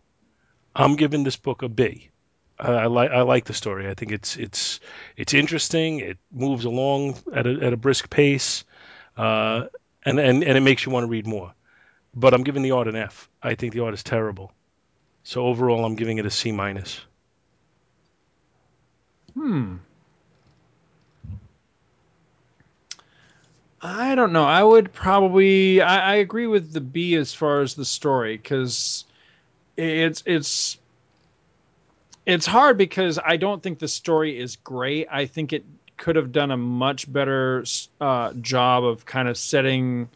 I'm giving this book a B. I like I like the story. I think it's it's it's interesting. It moves along at a at a brisk pace, uh, and and and it makes you want to read more. But I'm giving the art an F. I think the art is terrible. So overall, I'm giving it a C minus. Hmm. I don't know. I would probably. I, I agree with the B as far as the story because it's it's it's hard because I don't think the story is great. I think it could have done a much better uh, job of kind of setting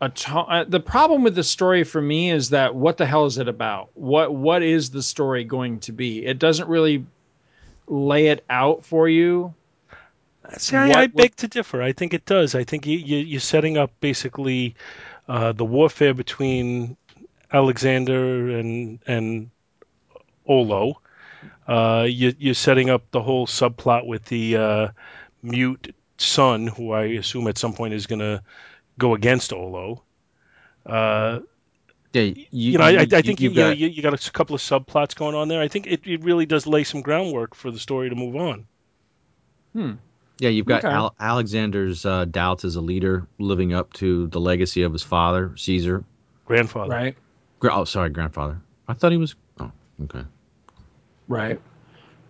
a tone. Uh, the problem with the story for me is that what the hell is it about? What what is the story going to be? It doesn't really lay it out for you. See, I, What- I beg to differ. I think it does. I think you, you, you're setting up basically uh, the warfare between Alexander and and Olo. Uh, you, you're setting up the whole subplot with the uh, mute son, who I assume at some point is going to go against Olo. Uh, Yeah, you, you know, I, I I think you, you've you, got- you, you got a couple of subplots going on there. I think it, it really does lay some groundwork for the story to move on. Hmm. Yeah, you've got Okay. Al- Alexander's uh, doubts as a leader, living up to the legacy of his father, Caesar. Grandfather. Right. Gra- oh, sorry, grandfather. I thought he was. Oh, okay. Right.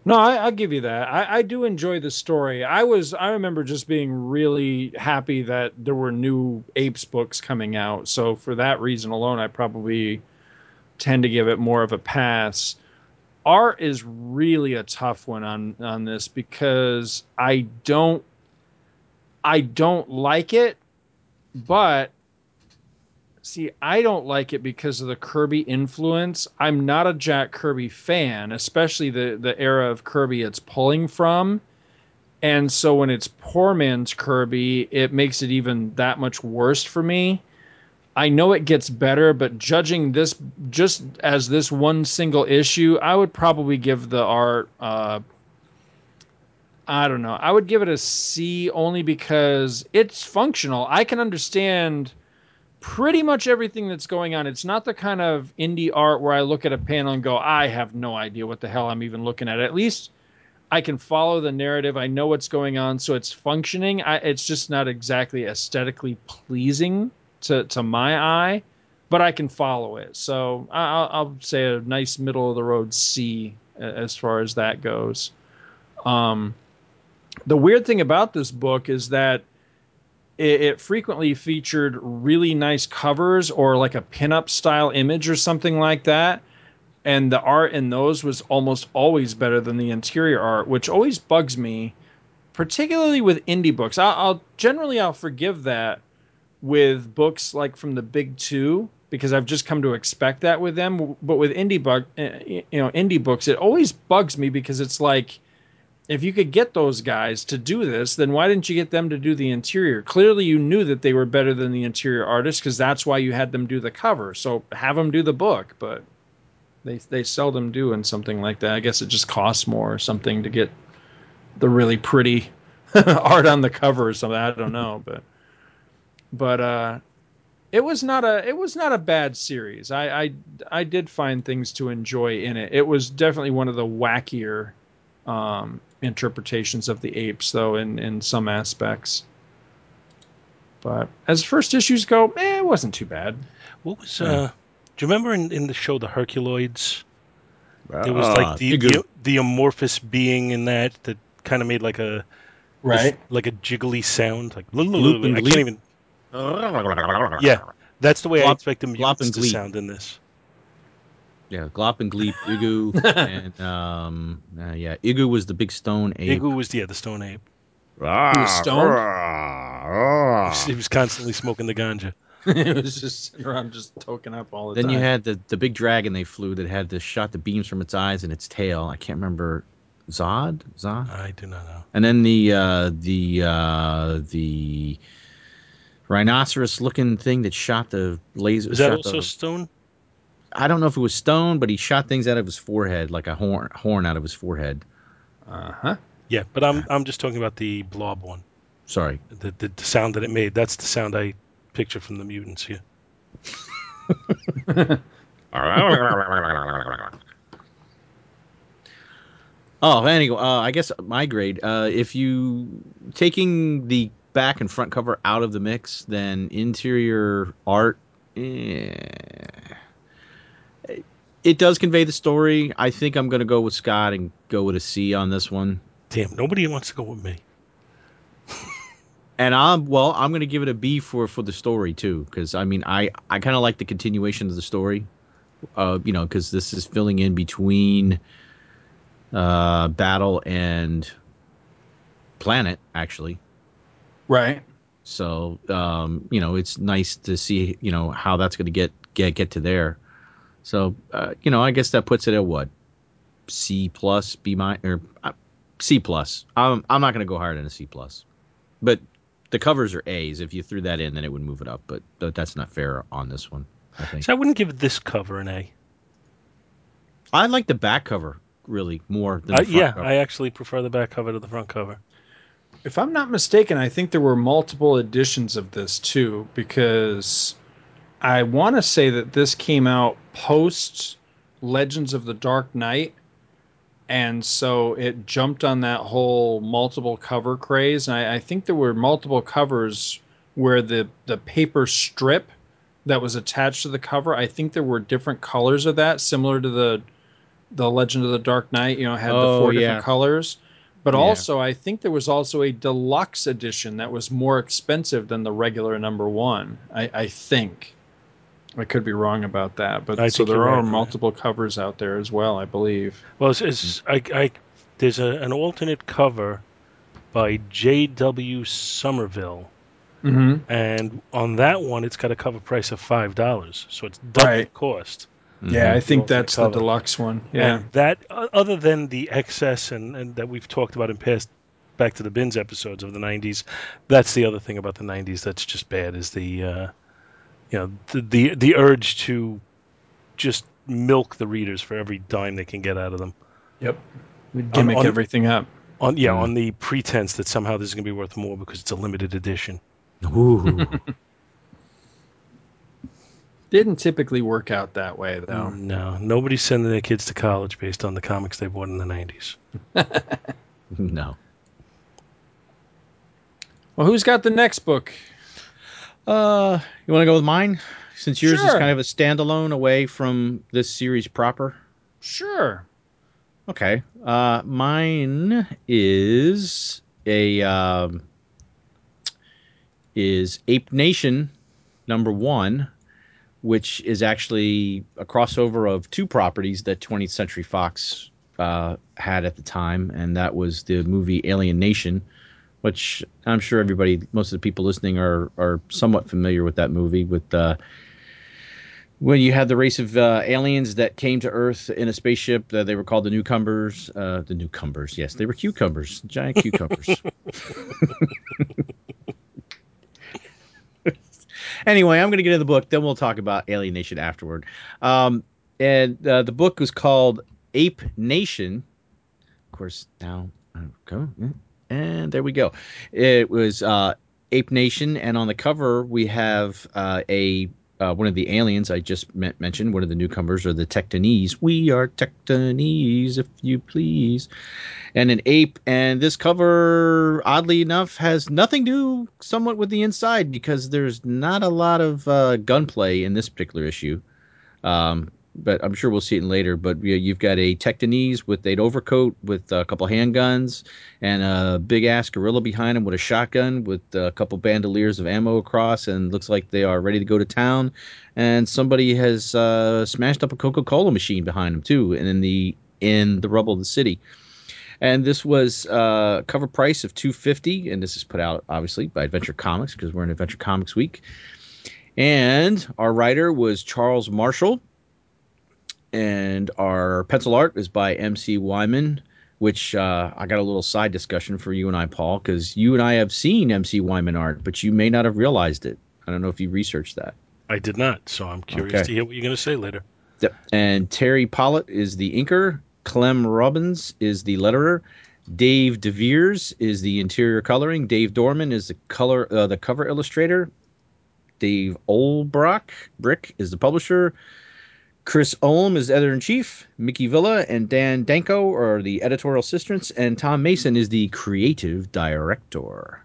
No, I, I'll give you that. I, I do enjoy the story. I was I remember just being really happy that there were new apes books coming out. So for that reason alone, I probably tend to give it more of a pass. Art is really a tough one on on this because I don't I don't like it, but See, I don't like it because of the Kirby influence. I'm not a Jack Kirby fan, especially the the era of Kirby it's pulling from. And so when it's poor man's Kirby, it makes it even that much worse for me. I know it gets better, but judging this just as this one single issue, I would probably give the art uh I don't know. I would give it a C only because it's functional. I can understand pretty much everything that's going on. It's not the kind of indie art where I look at a panel and go, I have no idea what the hell I'm even looking at. At least I can follow the narrative. I know what's going on, so it's functioning. I, it's just not exactly aesthetically pleasing to, to my eye, but I can follow it. So I'll, I'll say a nice middle of the road C as far as that goes. Um, the weird thing about this book is that it, it frequently featured really nice covers or like a pinup style image or something like that. And the art in those was almost always better than the interior art, which always bugs me, particularly with indie books. I'll, I'll generally I'll forgive that with books like from the big two because I've just come to expect that with them. But with indie book, eh, eh, you know, indie books, it always bugs me because it's like if you could get those guys to do this, then why didn't you get them to do the interior? Clearly, you knew that they were better than the interior artist because that's why you had them do the cover. So have them do the book, but they they seldom do in something like that. I guess it just costs more or something to get the really pretty art on the cover or something. I don't know, but but uh, it was not a it was not a bad series. I I I did find things to enjoy in it. It was definitely one of the wackier um, interpretations of the apes, though, in in some aspects. But as first issues go, eh, it wasn't too bad. What was uh? Do you remember in, in the show the Herculoids? There was like the, the the amorphous being in that that kind of made like a Right. like a jiggly sound like Gloop and I Gleep? can't even yeah that's the way I Glop- expect the Glop mutants and to Gleep. sound in this. Yeah, Glop and Gleep, Igoo, and um, uh, yeah, Igoo was the big stone ape. Igoo was yeah the stone ape. He was stoned? He was constantly smoking the ganja. it was just sitting around just toking up all the Then time. Then you had the, the big dragon they flew that had the shot the beams from its eyes and its tail. I can't remember Zod, Zod, I do not know. and then the uh, the uh, the rhinoceros looking thing that shot the laser. Is that shot also the- Stone? I don't know if it was stone, but he shot things out of his forehead, like a horn horn out of his forehead. Uh huh. Yeah, but I'm I'm just talking about the blob one. Sorry. The, the the sound that it made. That's the sound I picture from the mutants here. oh, anyway, uh, I guess my grade. Uh, if you taking the back and front cover out of the mix, then interior art. Eh, it does convey the story. I think I'm going to go with Scott and go with a C on this one. Damn, nobody wants to go with me. And I'm well, I'm going to give it a B for for the story too, because I mean, I I kind of like the continuation of the story, uh, you know, because this is filling in between uh, battle and planet actually. Right. So um, you know, it's nice to see you know how that's going to get get get to there. So uh, you know, I guess that puts it at what C plus B minus or uh, C plus. I'm I'm not going to go higher than a C plus, but the covers are A's. If you threw that in, then it would move it up. But th- that's not fair on this one. I think So I wouldn't give this cover an A. I like the back cover really more than the Uh, yeah, cover. I actually prefer the back cover to the front cover. If I'm not mistaken, I think there were multiple editions of this too, because I want to say that this came out post Legends of the Dark Knight. And so it jumped on that whole multiple cover craze. And I, I think there were multiple covers where the, the paper strip that was attached to the cover, I think there were different colors of that, similar to the the Legend of the Dark Knight, you know, had the four oh, yeah. different colors. But Yeah. also, I think there was also a deluxe edition that was more expensive than the regular number one. I, I think. I could be wrong about that, but I so there you're right. multiple covers out there as well, I believe. Well, it's, it's I, I there's a, an alternate cover by J.W. Somerville, Mm-hmm. and on that one, it's got a cover price of five dollars, so it's double Right. the cost. Yeah, I think Alternate that's the cover. deluxe one. Yeah. And that, o- other than the excess and, and that we've talked about in past Back to the Bins episodes of the '90s, that's the other thing about the '90s that's just bad is the, uh, you know, the, the the urge to just milk the readers for every dime they can get out of them. Yep. We gimmick on- everything up. On yeah, Mm. on the pretense that somehow this is going to be worth more because it's a limited edition. Ooh. Didn't typically work out that way, though. No, nobody's sending their kids to college based on the comics they bought in the '90s. no. Well, who's got the next book? Uh, you want to go with mine? Since yours is kind of a standalone away from this series proper. Sure. Okay. Uh, mine is a um, is Ape Nation number one, which is actually a crossover of two properties that 20th Century Fox uh, had at the time, and that was the movie Alien Nation, which I'm sure everybody, most of the people listening, are are somewhat familiar with that movie with. Uh, when you had the race of uh, aliens that came to Earth in a spaceship, uh, they were called the newcomers. Uh, the newcomers, yes, they were cucumbers, giant cucumbers. anyway, I'm going to get into the book, then we'll talk about Alien Nation afterward. Um, and uh, the book was called Ape Nation. Of course, now go and there we go. It was uh, Ape Nation, and on the cover we have uh, a uh, one of the aliens I just me- mentioned, one of the newcomers, are the Tenctonese. We are Tenctonese, if you please. And an ape. And this cover, oddly enough, has nothing to do somewhat with the inside because there's not a lot of uh, gunplay in this particular issue. Um, but I'm sure we'll see it in later. But you you've got a Tenctonese with an overcoat with a couple handguns and a big ass gorilla behind him with a shotgun with a couple bandoliers of ammo across, and looks like they are ready to go to town. And somebody has uh, smashed up a Coca Cola machine behind him too, and in the in the rubble of the city. And this was uh, cover price of two fifty, and this is put out obviously by Adventure Comics because we're in Adventure Comics week. And our writer was Charles Marshall, and our pencil art is by M.C. Wyman which uh, I got a little side discussion for you and I, Paul, because you and I have seen MC Wyman art, but you may not have realized it. I don't know if you researched that. I did not, so I'm curious Okay. to hear what you're going to say later. Yep. And Terry Pallot is the inker. Clem Robins is the letterer. Dave DeVeers is the interior coloring. Dave Dorman is the color, uh, the cover illustrator. Dave Olbrock Brick is the publisher. Chris Ulm is editor in chief. Mickey Villa and Dan Danko are the editorial assistants, and Tom Mason is the creative director.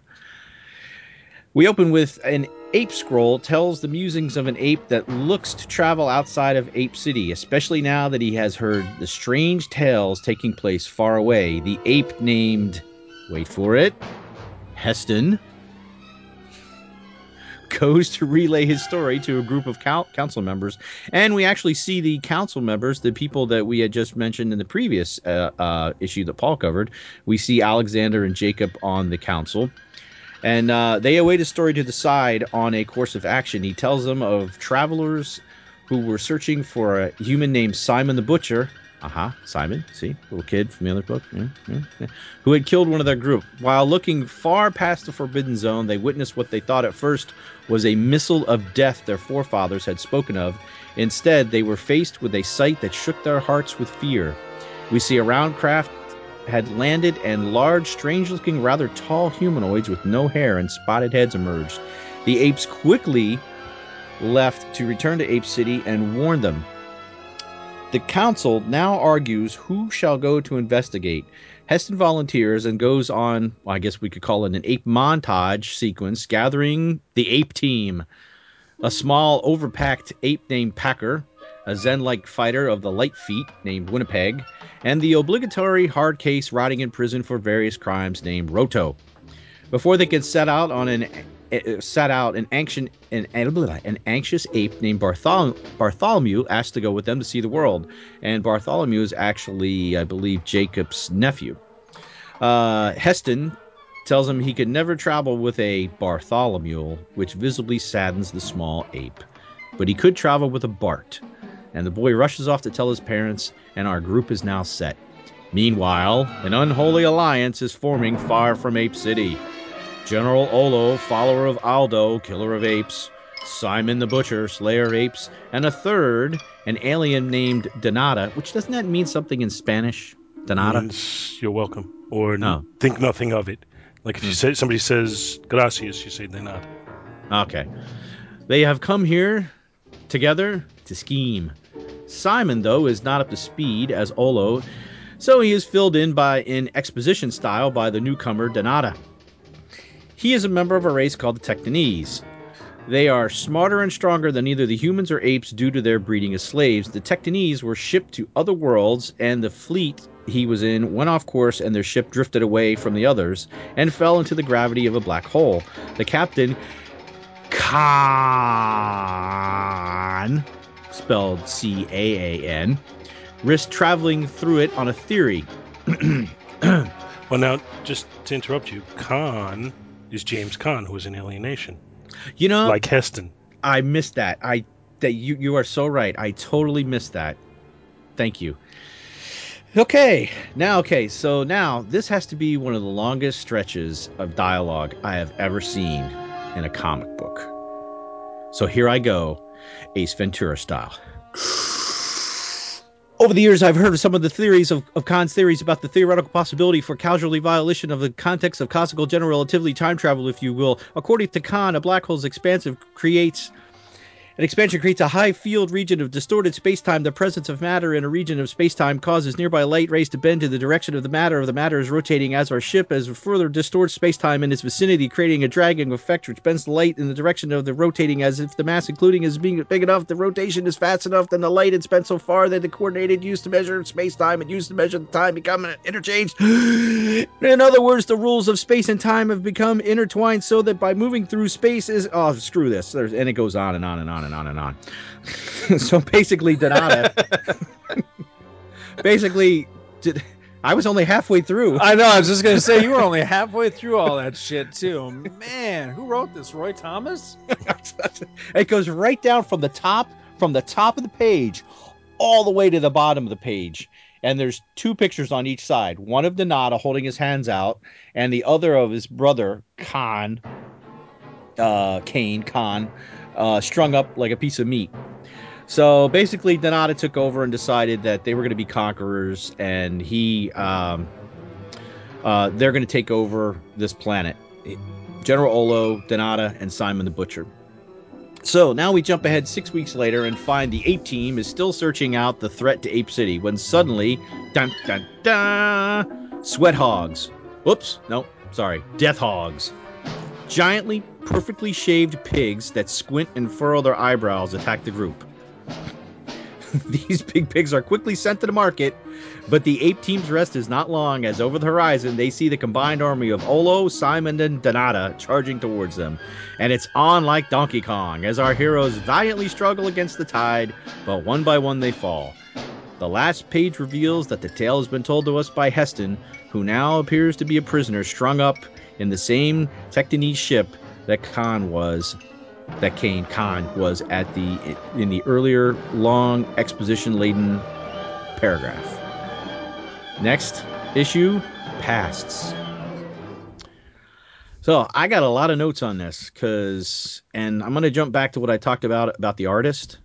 We open with an ape scroll tells the musings of an ape that looks to travel outside of Ape City, especially now that he has heard the strange tales taking place far away. The ape named, wait for it, Heston, goes to relay his story to a group of council members. And we actually see the council members, the people that we had just mentioned in the previous uh, uh, issue that Paul covered. We see Alexander and Jacob on the council. And uh, they await a story to decide on a course of action. He tells them of travelers who were searching for a human named Simon the Butcher. Aha, Simon, see, little kid from the other book, yeah, yeah, yeah, who had killed one of their group. While looking far past the forbidden zone, they witnessed what they thought at first was a missile of death their forefathers had spoken of. Instead, they were faced with a sight that shook their hearts with fear. We see a round craft had landed, and large, strange looking, rather tall humanoids with no hair and spotted heads emerged. The apes quickly left to return to Ape City and warn them. The council now argues who shall go to investigate. Heston volunteers and goes on, well, I guess we could call it an ape montage sequence, gathering the ape team. A small, overpacked ape named Packer, a Zen like fighter of the light feet named Winnipeg, and the obligatory hard case rotting in prison for various crimes named Roto. Before they can set out on an set out an anxious an, an anxious ape named Barthol- Bartholomew asked to go with them to see the world, and Bartholomew is actually, I believe, Jacob's nephew. Uh, Heston tells him he could never travel with a Bartholomew, which visibly saddens the small ape, but he could travel with a Bart. And the boy rushes off to tell his parents, and our group is now set. Meanwhile, an unholy alliance is forming far from Ape City. General Olo, follower of Aldo, killer of apes, Simon the Butcher, slayer of apes, and a third, an alien named Donata, which doesn't that mean something in Spanish? Donata? Means you're welcome, or n- Oh. think nothing of it. Like if you hmm. say somebody says gracias, you say de nada. Okay. They have come here together to scheme. Simon, though, is not up to speed as Olo, so he is filled in by in exposition style by the newcomer Donata. He is a member of a race called the Tenctonese. They are smarter and stronger than either the humans or apes due to their breeding as slaves. The Tenctonese were shipped to other worlds, and the fleet he was in went off course, and their ship drifted away from the others and fell into the gravity of a black hole. The captain, Caan, spelled C A A N, risked traveling through it on a theory. Well, now just to interrupt you, Caan is James Caan, who was in Alien Nation, You know, like Heston. I missed that. I that you you are so right. I totally missed that. Thank you. Okay, now okay, so now this has to be one of the longest stretches of dialogue I have ever seen in a comic book. So here I go, Ace Ventura style. Over the years, I've heard of some of the theories of, of Caan's theories about the theoretical possibility for casualty violation of the context of classical general relativity time travel, if you will. According to Caan, a black hole's expansive creates an expansion creates a high field region of distorted spacetime. The presence of matter in a region of spacetime causes nearby light rays to bend in the direction of the matter. The matter is rotating as our ship as further distorts spacetime in its vicinity, creating a dragging effect which bends the light in the direction of the rotating as if the mass including is being big enough. The rotation is fast enough, then the light is bent so far that the coordinated used to measure spacetime and used to measure the time become interchanged. in other words, the rules of space and time have become intertwined so that by moving through space is oh screw this. There's, and it goes on and on and on on and on. so basically, Donata. basically, did, I was only halfway through. I know. I was just gonna say you were only halfway through all that shit too. Man, who wrote this? Roy Thomas? it goes right down from the top, from the top of the page, all the way to the bottom of the page. and there's two pictures on each side. One of Donata holding his hands out, and the other of his brother Caan, uh, Kane Caan, uh, strung up like a piece of meat. So basically, Donata took over and decided that they were going to be conquerors, and he, um, uh, they're going to take over this planet. General Olo, Donata, and Simon the Butcher. So now we jump ahead six weeks later and find the Ape Team is still searching out the threat to Ape City when suddenly, dun dun dun, sweat hogs. Whoops, no, sorry, death hogs. Giantly, perfectly shaved pigs that squint and furrow their eyebrows attack the group. These big pigs are quickly sent to the market, but the ape team's rest is not long as over the horizon they see the combined army of Olo, Simon, and Donata charging towards them. And it's on like Donkey Kong as our heroes valiantly struggle against the tide, but one by one they fall. The last page reveals that the tale has been told to us by Heston, who now appears to be a prisoner strung up in the same Tenctonese ship that Caan was that Kane Caan was at the in the earlier long exposition laden paragraph. Next issue, pasts. So I got a lot of notes on this because, and I'm going to jump back to what I talked about about the artist.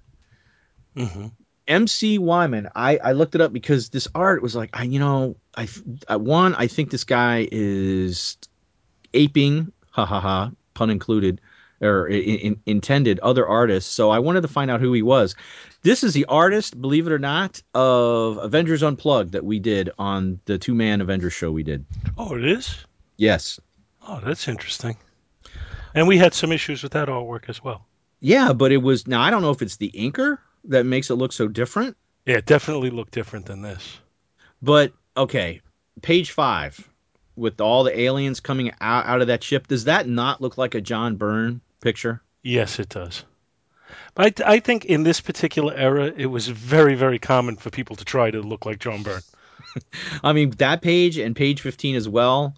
hmm MC Wyman, I, I looked it up because this art was like, I you know, I, I one, I think this guy is aping, ha ha ha, pun included, or in, in, intended other artists. So I wanted to find out who he was. This is the artist, believe it or not, of Avengers Unplugged that we did on the two man Avengers show we did. Oh, it is. Yes. Oh, that's interesting. And we had some issues with that artwork as well. Yeah, but it was now I don't know if it's the inker that makes it look so different, Yeah, it definitely looked different than this. but okay, page five with all the aliens coming out, out of that ship. Does that not look like a John Byrne picture? Yes, it does. But I, I think in this particular era, it was very, very common for people to try to look like John Byrne. I mean, that page and page 15 as well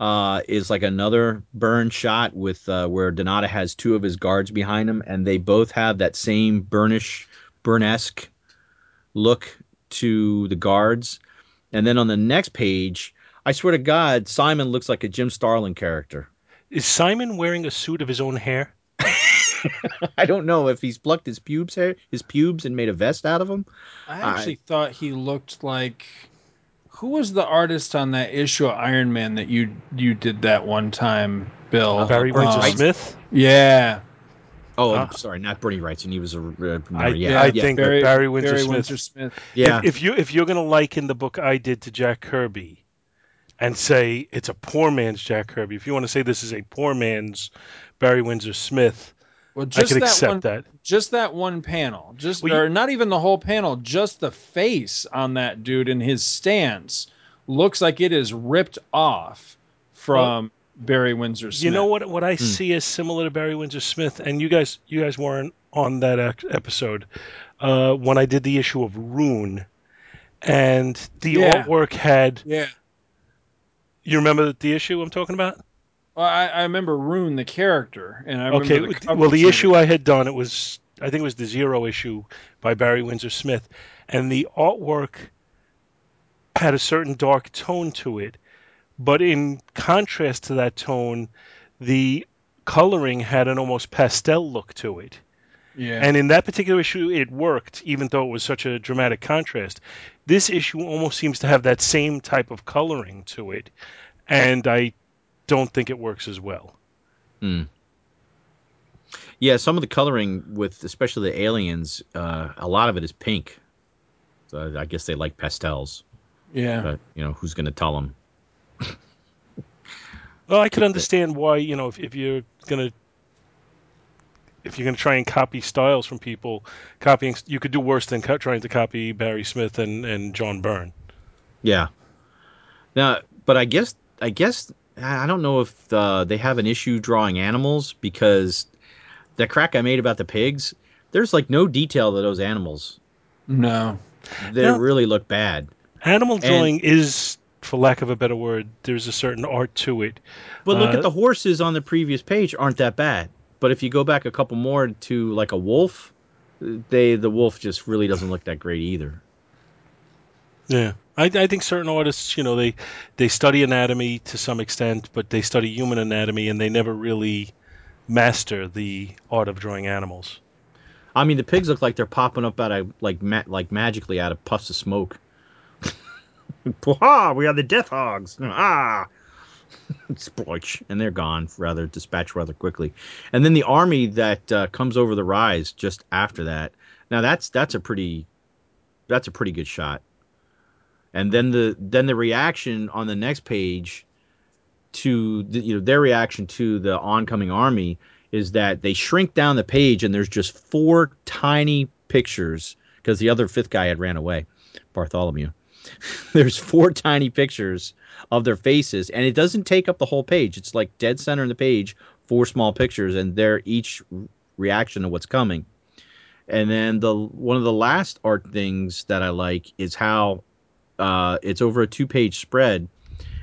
uh, is like another Byrne shot with uh, where Donata has two of his guards behind him, and they both have that same burnish, burnesque look to the guards. And then on the next page, I swear to God, Simon looks like a Jim Starlin character. Is Simon wearing a suit of his own hair? I don't know if he's plucked his pubes hair, his pubes, and made a vest out of them. I actually thought he looked like who was the artist on that issue of Iron Man that you you did that one time, Bill? Barry Windsor Um, Smith? Yeah, Oh, Ah. I'm sorry, not Bernie Wrightson. He was a. Uh, I, yeah, I yeah, think Barry, that Barry Windsor Smith. Smith. yeah. If, if you if you're gonna liken the book I did to Jack Kirby, and say it's a poor man's Jack Kirby, if you want to say this is a poor man's Barry Windsor Smith, Well, I just could that accept one, that. just that one panel, just Well, you- or not even the whole panel, just the face on that dude and his stance looks like it is ripped off from Barry Windsor Smith. You know what? What I Hmm. see is similar to Barry Windsor Smith, and you guys, you guys weren't on that episode uh, when I did the issue of Rune, and the Yeah. artwork had. Yeah. You remember the issue I'm talking about? Well, I, I remember Rune the character, and I remember okay. the well, the issue I had done it was I think it was the Zero issue by Barry Windsor Smith, and the artwork had a certain dark tone to it, but in contrast to that tone, the coloring had an almost pastel look to it. Yeah. And in that particular issue, it worked, even though it was such a dramatic contrast. This issue almost seems to have that same type of coloring to it, and I don't think it works as well. Hmm. Yeah, some of the coloring with especially the aliens, uh, a lot of it is pink. So I guess they like pastels, yeah. but you know who's going to tell them? Well, I could understand why, you know, if, if you're gonna if you're gonna try and copy styles from people, copying you could do worse than co- trying to copy Barry Smith and, and John Byrne. Yeah. Now, but I guess I guess I I don't know if uh, they have an issue drawing animals because that crack I made about the pigs, there's like no detail to those animals. No. They No. really look bad. Animal drawing is, for lack of a better word, there's a certain art to it. But look Uh, at the horses on the previous page aren't that bad. But if you go back a couple more to like a wolf, they the wolf just really doesn't look that great either. Yeah. I, I think certain artists, you know, they they study anatomy to some extent, but they study human anatomy and they never really master the art of drawing animals. I mean, the pigs look like they're popping up out of like ma- like magically out of puffs of smoke. ah, we are the death hogs. Ah, Sploich, and they're gone rather dispatched rather quickly. And then the army that uh, comes over the rise just after that. Now that's that's a pretty that's a pretty good shot. And then the then the reaction on the next page to the, you know their reaction to the oncoming army is that they shrink down the page and there's just four tiny pictures because the other fifth guy had ran away, Bartholomew. there's four tiny pictures of their faces and it doesn't take up the whole page. It's like dead center in the page, four small pictures and they're each reaction to what's coming. And then the one of the last art things that I like is how uh, it's over a two page spread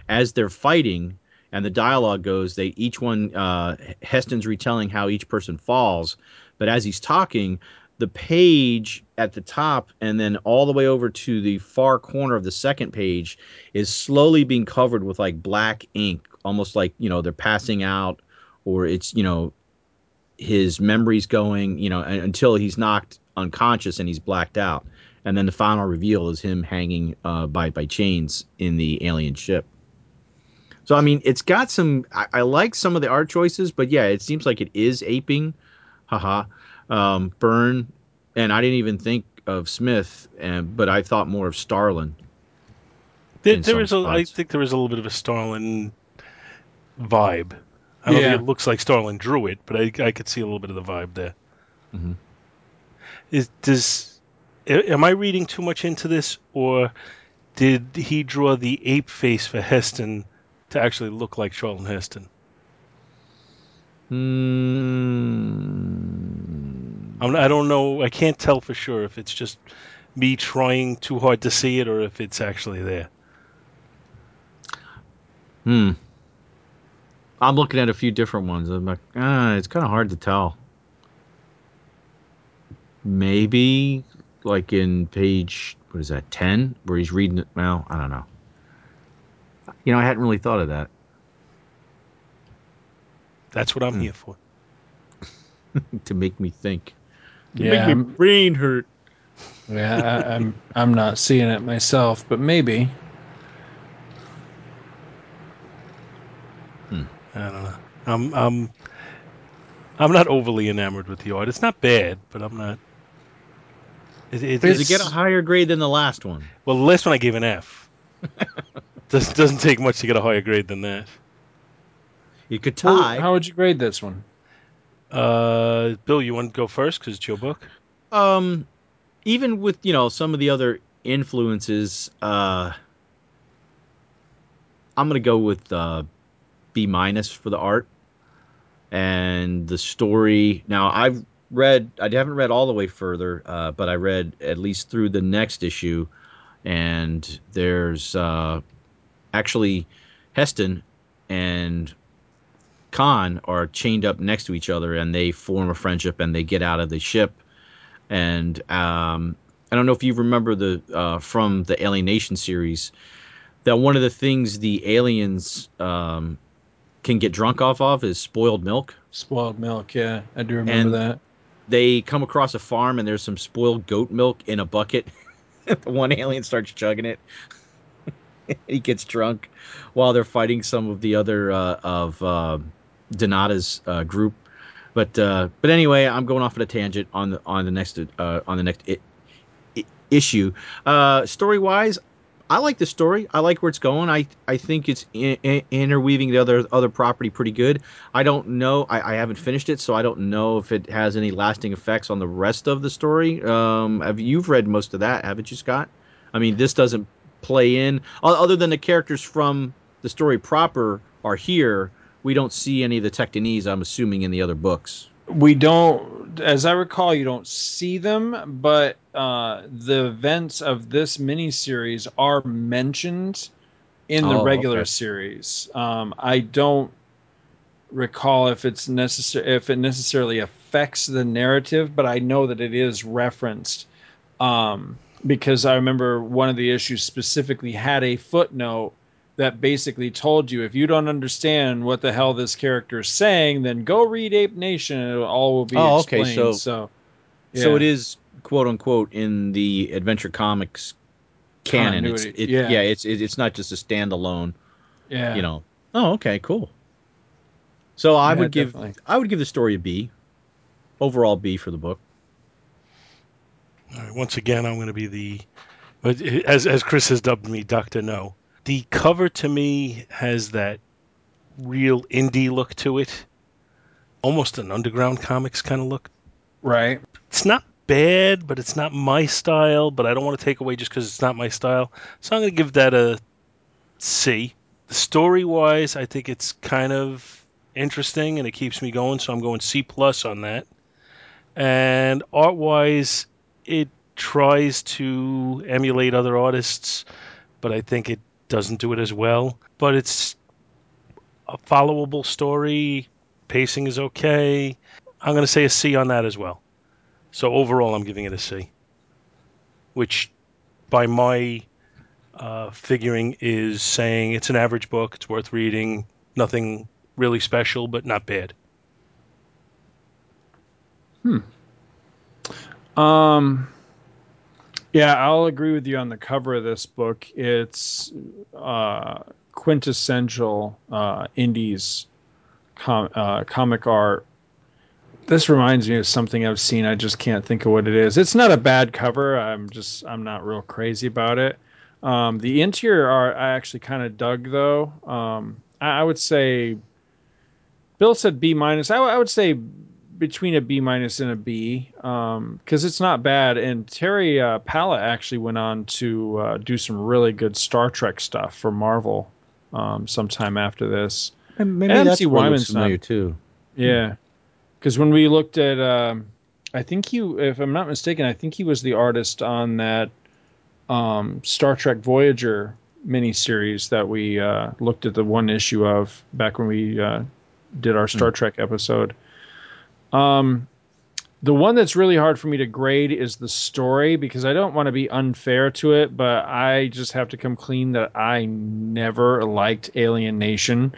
as they're fighting and the dialogue goes they each one uh, heston's retelling how each person falls but as he's talking the page at the top and then all the way over to the far corner of the second page is slowly being covered with like black ink almost like you know they're passing out or it's you know his memories going you know until he's knocked unconscious and he's blacked out. And then the final reveal is him hanging uh, by by chains in the alien ship. So I mean, it's got some. I, I, like some of the art choices, but yeah, it seems like it is aping, haha, um, Byrne, and I didn't even think of Smith, and but I thought more of Starlin. There, there is a, I think there is a little bit of a Starlin vibe. I don't yeah. think it looks like Starlin drew it, but I, I could see a little bit of the vibe there. Mm-hmm. Is does am I reading too much into this, or did he draw the ape face for Heston to actually look like Charlton Heston? Mm. I don't know. I can't tell for sure if it's just me trying too hard to see it or if it's actually there. Hmm. I'm looking at a few different ones. I'm like, ah, it's kind of hard to tell. Maybe like in page what is that 10 where he's reading it well i don't know you know, I hadn't really thought of that. That's what I'm mm. here for. to make me think. To yeah, make my brain hurt. Yeah, I, I'm I'm not seeing it myself, but maybe. Hmm. I don't know. I'm I'm I'm not overly enamored with the art. It's not bad, but I'm not. It, it, Does it get a higher grade than the last one? Well, the last one I gave an F. Does, doesn't take much to get a higher grade than that. You could tie. Well, how would you grade this one? Uh, Bill, you want to go first because it's your book. Um, even with you know some of the other influences, uh, I'm gonna go with uh, B minus for the art and the story. Now I've read, I haven't read all the way further, uh, but I read at least through the next issue, and there's uh, actually Heston and Caan are chained up next to each other and they form a friendship and they get out of the ship. And um, I don't know if you remember the uh, from the Alien Nation series that one of the things the aliens um, can get drunk off of is spoiled milk. Spoiled milk, yeah, I do remember and that. They come across a farm and there's some spoiled goat milk in a bucket. the one alien starts chugging it. he gets drunk while they're fighting some of the other uh, of uh, Donata's uh, group. But uh, but anyway, I'm going off at a tangent on the on the next uh, on the next issue. Uh, story wise, I like the story. I like where it's going. I I think it's in, in, interweaving the other other property pretty good. I don't know. I, I haven't finished it, so I don't know if it has any lasting effects on the rest of the story. Um, have you've read most of that, haven't you, Scott? I mean, this doesn't play in. Other than the characters from the story proper are here, we don't see any of the Tenctonese, I'm assuming, in the other books. We don't, as I recall, you don't see them, but uh, the events of this miniseries are mentioned in the oh, regular okay. series. Um, I don't recall if it's necessary if it necessarily affects the narrative, but I know that it is referenced. Um, because I remember one of the issues specifically had a footnote that basically told you if you don't understand what the hell this character is saying, then go read Ape Nation and it all will be Oh, okay, explained. so- so, So yeah. it is quote unquote in the Adventure Comics canon. It's it, yeah. yeah. It's it, it's not just a standalone. yeah, You know. Oh, okay, cool. So I Yeah, would give definitely. I would give the story a B. Overall B for the book. All right, once again, I'm going to be the, but as as Chris has dubbed me, Doctor No. The cover to me has that real indie look to it, almost an underground comics kind of look. right. It's not bad, but it's not my style. But I don't want to take away just because it's not my style. So I'm going to give that a C. Story wise, I think it's kind of interesting and it keeps me going. So I'm going C plus on that. And art wise, it tries to emulate other artists, but I think it doesn't do it as well. But it's a followable story. Pacing is okay. I'm going to say a C on that as well. So overall, I'm giving it a C, which by my uh, figuring is saying it's an average book. It's worth reading. Nothing really special, but not bad. Hmm. Um, yeah, I'll agree with you on the cover of this book. It's uh, quintessential uh, indies com- uh, comic art. This reminds me of something I've seen. I just can't think of what it is. It's not a bad cover. I'm just I'm not real crazy about it. Um, the interior art I actually kind of dug though. Um, I, I would say Bill said B minus. I, I would say between a B minus and a B because it's not bad. And Terry uh, Pallot actually went on to uh, do some really good Star Trek stuff for Marvel um, sometime after this. And maybe MC that's looks Wyman's not- familiar too. Yeah, because when we looked at, um, I think he, if I'm not mistaken, I think he was the artist on that um, Star Trek Voyager miniseries that we uh, looked at the one issue of back when we uh, did our Star Trek episode. Um, the one that's really hard for me to grade is the story because I don't want to be unfair to it, but I just have to come clean that I never liked Alien Nation.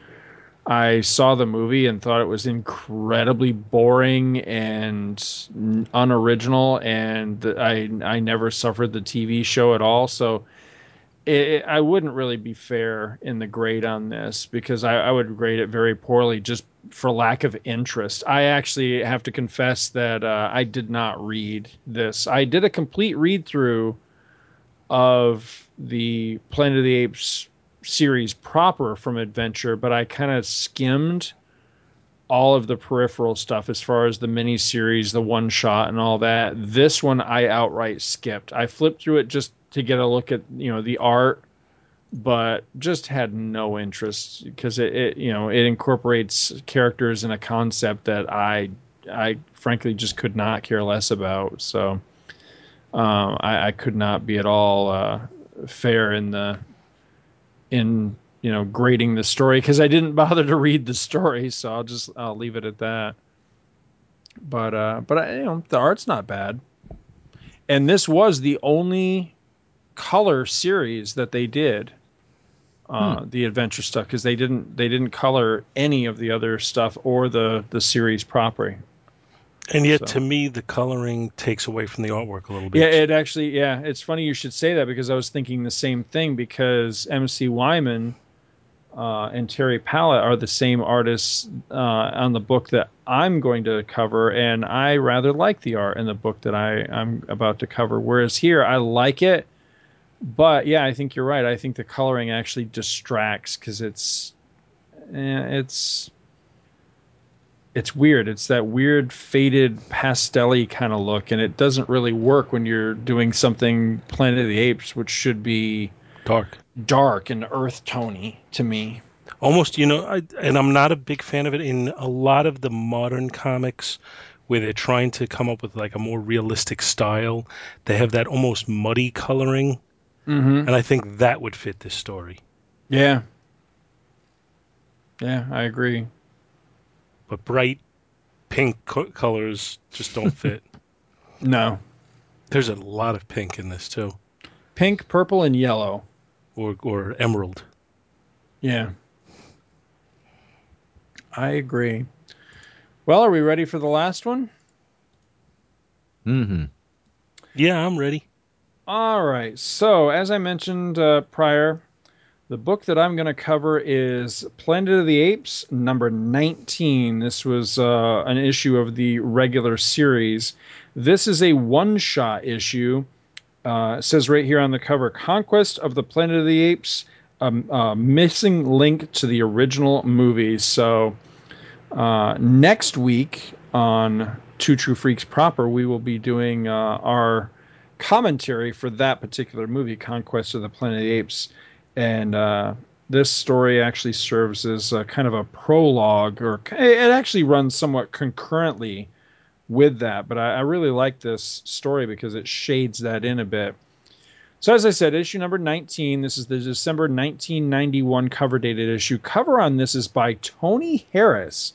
I saw the movie and thought it was incredibly boring and unoriginal, and I I never suffered the TV show at all. So it, I wouldn't really be fair in the grade on this because I, I would grade it very poorly just for lack of interest. I actually have to confess that uh, I did not read this. I did a complete read through of the Planet of the Apes series proper from Adventure, but I kind of skimmed all of the peripheral stuff as far as the mini series, the one shot, and all that. This one I outright skipped. I flipped through it just to get a look at you know the art, but just had no interest because it, it you know it incorporates characters and a concept that I I frankly just could not care less about. So um, I, I could not be at all uh, fair in the in you know grading the story because I didn't bother to read the story, so I'll just I'll leave it at that. But uh, but I, you know the art's not bad, and this was the only color series that they did. Uh, The adventure stuff because they didn't they didn't color any of the other stuff or the the series proper. And yet, So- to me, the coloring takes away from the artwork a little bit. Yeah, it actually, yeah, it's funny you should say that because I was thinking the same thing because MC Wyman uh, and Terry Pallot are the same artists uh, on the book that I'm going to cover, and I rather like the art in the book that I, I'm about to cover. Whereas here, I like it, but yeah, I think you're right. I think the coloring actually distracts because it's, eh, it's it's weird. It's that weird faded pastelly kind of look, and it doesn't really work when you're doing something Planet of the Apes, which should be dark. dark and earth tony to me. Almost, you know, I, and I'm not a big fan of it in a lot of the modern comics where they're trying to come up with like a more realistic style. They have that almost muddy coloring, Mm-hmm. and I think that would fit this story. Yeah. Yeah, I agree. But bright pink co- colors just don't fit. No. There's a lot of pink in this too, Pink, purple, and yellow. or or emerald. Yeah. I agree. Well, are we ready for the last one? Mm-hmm. Yeah, I'm ready. All right. So, as I mentioned uh, prior, the book that I'm going to cover is Planet of the Apes, number 19. This was uh, an issue of the regular series. This is a one shot issue. Uh, it says right here on the cover Conquest of the Planet of the Apes, a um, uh, missing link to the original movie. So, uh, next week on Two True Freaks proper, we will be doing uh, our commentary for that particular movie, Conquest of the Planet of the Apes. And uh, this story actually serves as a kind of a prologue, or it actually runs somewhat concurrently with that. But I, I really like this story because it shades that in a bit. So, as I said, issue number 19, this is the December 1991 cover dated issue. Cover on this is by Tony Harris.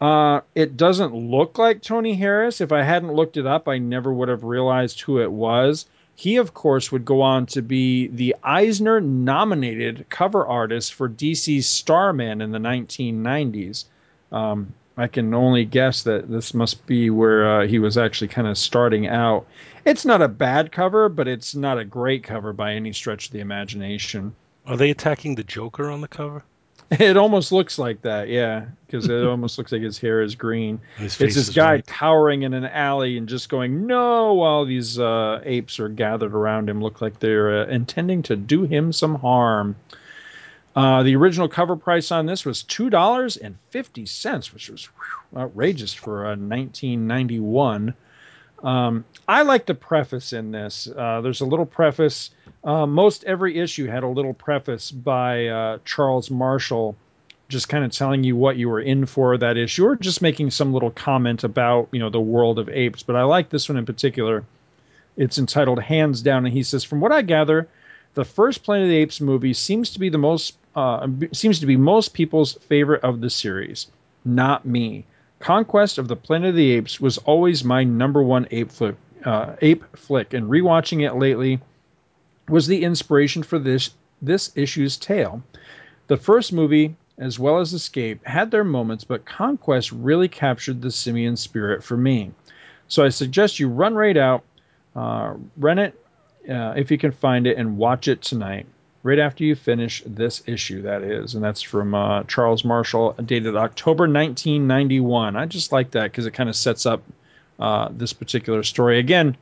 Uh, it doesn't look like Tony Harris. If I hadn't looked it up, I never would have realized who it was. He, of course, would go on to be the Eisner nominated cover artist for DC's Starman in the 1990s. Um, I can only guess that this must be where uh, he was actually kind of starting out. It's not a bad cover, but it's not a great cover by any stretch of the imagination. Are they attacking the Joker on the cover? It almost looks like that, yeah, because it almost looks like his hair is green. His It's this is guy white. towering in an alley and just going no while these uh, apes are gathered around him, look like they're uh, intending to do him some harm. Uh, the original cover price on this was two dollars and fifty cents, which was whew, outrageous for uh, 1991. Um, I like the preface in this. Uh, there's a little preface. Uh, most every issue had a little preface by uh, Charles Marshall, just kind of telling you what you were in for that issue, or just making some little comment about you know the world of apes. But I like this one in particular. It's entitled "Hands Down," and he says, "From what I gather, the first Planet of the Apes movie seems to be the most uh, seems to be most people's favorite of the series. Not me. Conquest of the Planet of the Apes was always my number one ape flick, uh, ape flick, and rewatching it lately was the inspiration for this this issue's tale. The first movie, as well as Escape, had their moments, but Conquest really captured the simian spirit for me. So I suggest you run right out, uh, rent it uh, if you can find it, and watch it tonight, right after you finish this issue. That is, and that's from uh, Charles Marshall, dated October 1991. I just like that because it kind of sets up uh, this particular story. Again,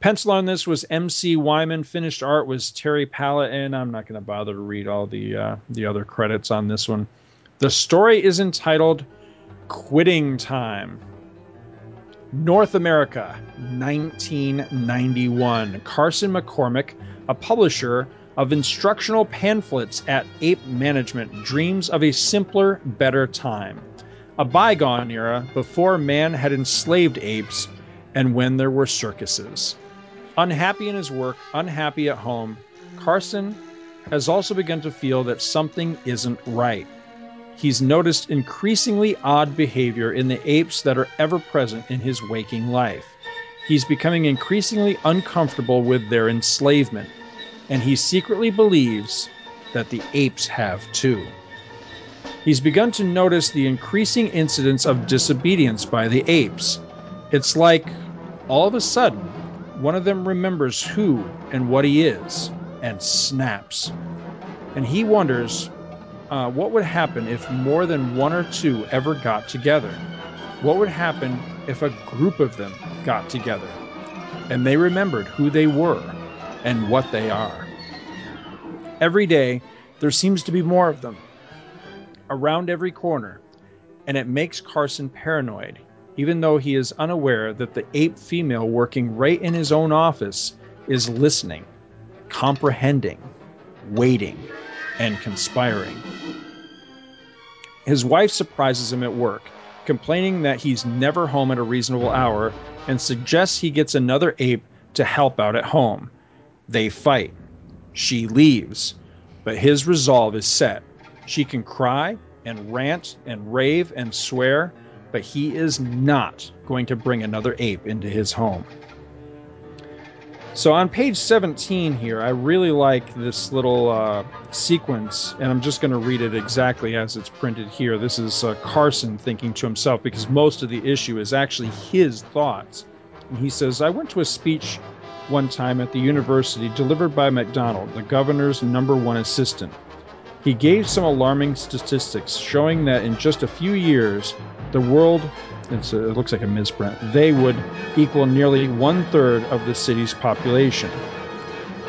pencil on this was MC Wyman. Finished art was Terry Pallot, and I'm not going to bother to read all the uh, the other credits on this one. The story is entitled "Quitting Time." North America, 1991. Carson McCormick, a publisher of instructional pamphlets at Ape Management, dreams of a simpler, better time. A bygone era before man had enslaved apes and when there were circuses. Unhappy in his work, unhappy at home, Carson has also begun to feel that something isn't right. He's noticed increasingly odd behavior in the apes that are ever present in his waking life. He's becoming increasingly uncomfortable with their enslavement, and he secretly believes that the apes have too. He's begun to notice the increasing incidence of disobedience by the apes. It's like all of a sudden, one of them remembers who and what he is and snaps. And he wonders uh, what would happen if more than one or two ever got together? What would happen if a group of them got together and they remembered who they were and what they are? Every day, there seems to be more of them around every corner, and it makes Carson paranoid, even though he is unaware that the ape female working right in his own office is listening, comprehending, waiting, and conspiring. His wife surprises him at work, complaining that he's never home at a reasonable hour and suggests he gets another ape to help out at home. They fight. She leaves, but his resolve is set. She can cry and rant and rave and swear, but he is not going to bring another ape into his home. So on page 17 here, I really like this little uh, sequence, and I'm just going to read it exactly as it's printed here. This is uh, Carson thinking to himself because most of the issue is actually his thoughts. And he says, I went to a speech one time at the university delivered by MacDonald, the governor's number one assistant. He gave some alarming statistics showing that in just a few years, the world it looks like a misprint. They would equal nearly one third of the city's population.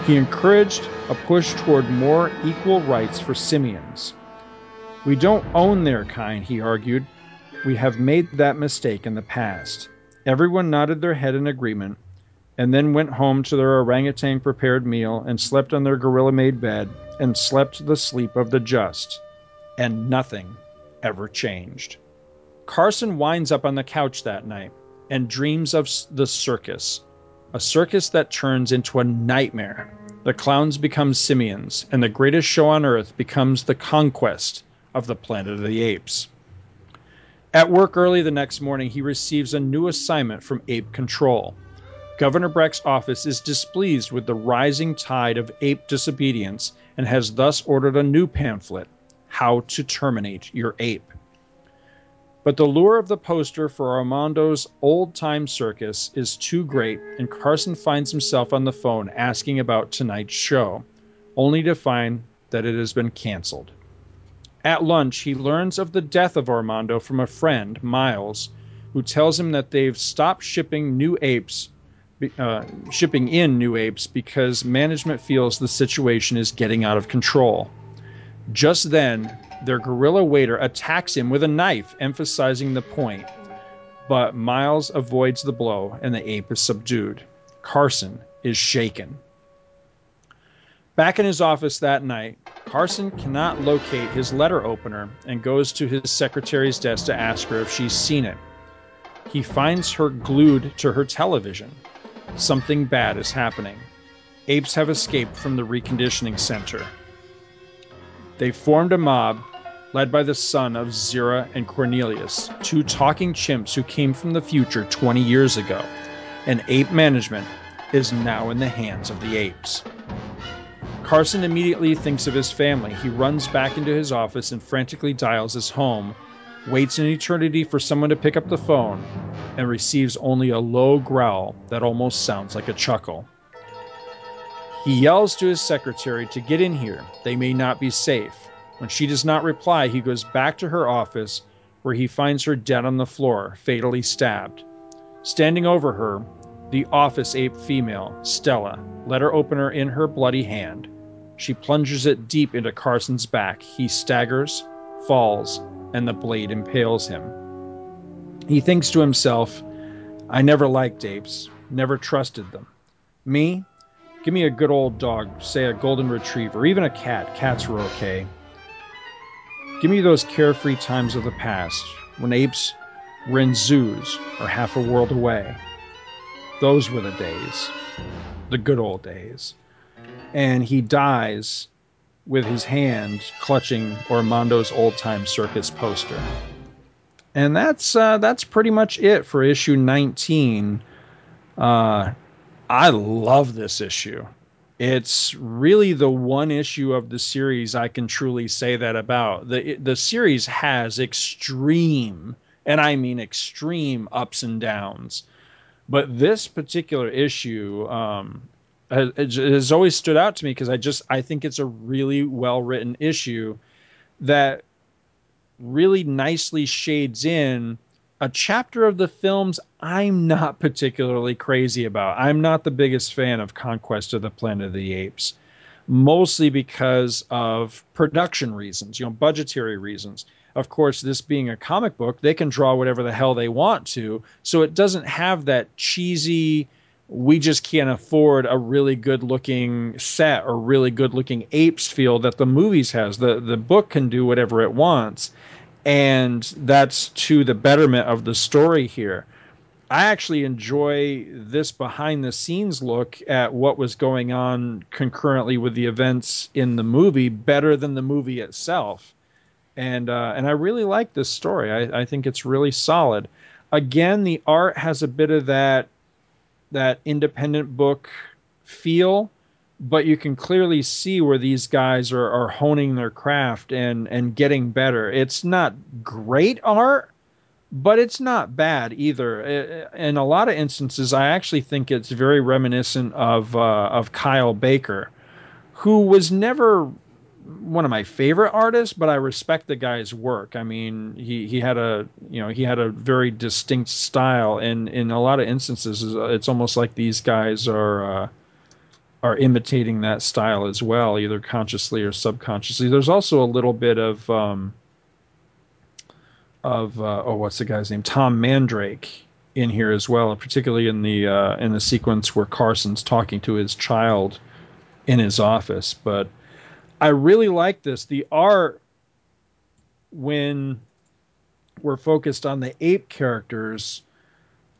He encouraged a push toward more equal rights for simians. We don't own their kind, he argued. We have made that mistake in the past. Everyone nodded their head in agreement, and then went home to their orangutan prepared meal and slept on their gorilla made bed and slept the sleep of the just. And nothing ever changed. Carson winds up on the couch that night and dreams of the circus, a circus that turns into a nightmare. The clowns become simians, and the greatest show on earth becomes the conquest of the planet of the apes. At work early the next morning, he receives a new assignment from Ape Control. Governor Breck's office is displeased with the rising tide of ape disobedience and has thus ordered a new pamphlet How to Terminate Your Ape. But the lure of the poster for Armando's old time circus is too great, and Carson finds himself on the phone asking about tonight's show, only to find that it has been canceled. At lunch, he learns of the death of Armando from a friend, Miles, who tells him that they've stopped shipping new apes, uh, shipping in new apes because management feels the situation is getting out of control. Just then, their gorilla waiter attacks him with a knife, emphasizing the point. But Miles avoids the blow and the ape is subdued. Carson is shaken. Back in his office that night, Carson cannot locate his letter opener and goes to his secretary's desk to ask her if she's seen it. He finds her glued to her television. Something bad is happening. Apes have escaped from the reconditioning center. They formed a mob led by the son of Zira and Cornelius, two talking chimps who came from the future 20 years ago, and ape management is now in the hands of the apes. Carson immediately thinks of his family. He runs back into his office and frantically dials his home, waits an eternity for someone to pick up the phone, and receives only a low growl that almost sounds like a chuckle. He yells to his secretary to get in here. They may not be safe. When she does not reply, he goes back to her office where he finds her dead on the floor, fatally stabbed. Standing over her, the office ape female, Stella, letter opener in her bloody hand. She plunges it deep into Carson's back. He staggers, falls, and the blade impales him. He thinks to himself, I never liked apes, never trusted them. Me? Give me a good old dog, say a golden retriever, even a cat. Cats were okay. Give me those carefree times of the past when apes were in zoos or half a world away. Those were the days, the good old days. And he dies with his hand clutching Armando's old time circus poster. And that's uh, that's pretty much it for issue 19. Uh, I love this issue it's really the one issue of the series I can truly say that about. The the series has extreme and I mean extreme ups and downs. But this particular issue um, has, has always stood out to me because I just I think it's a really well written issue that really nicely shades in a chapter of the films I'm not particularly crazy about. I'm not the biggest fan of Conquest of the Planet of the Apes, mostly because of production reasons, you know, budgetary reasons. Of course, this being a comic book, they can draw whatever the hell they want to, so it doesn't have that cheesy we just can't afford a really good looking set or really good looking apes feel that the movies has. The the book can do whatever it wants and that's to the betterment of the story here. I actually enjoy this behind the scenes look at what was going on concurrently with the events in the movie better than the movie itself. And uh, and I really like this story. I, I think it's really solid. Again, the art has a bit of that that independent book feel, but you can clearly see where these guys are, are honing their craft and and getting better. It's not great art, but it's not bad either. In a lot of instances, I actually think it's very reminiscent of uh, of Kyle Baker, who was never one of my favorite artists, but I respect the guy's work. I mean, he, he had a you know he had a very distinct style, and in a lot of instances, it's almost like these guys are uh, are imitating that style as well, either consciously or subconsciously. There's also a little bit of um, of uh, oh, what's the guy's name? Tom Mandrake in here as well, particularly in the uh, in the sequence where Carson's talking to his child in his office, but I really like this. The art when we're focused on the ape characters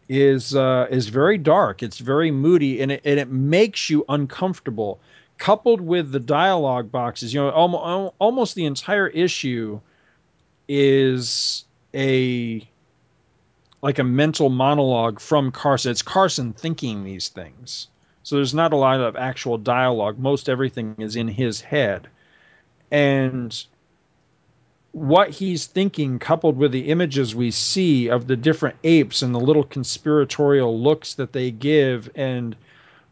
is uh, is very dark. It's very moody, and it, and it makes you uncomfortable. Coupled with the dialogue boxes, you know, almost, almost the entire issue is a like a mental monologue from Carson. It's Carson thinking these things. So there's not a lot of actual dialogue. Most everything is in his head. And what he's thinking coupled with the images we see of the different apes and the little conspiratorial looks that they give and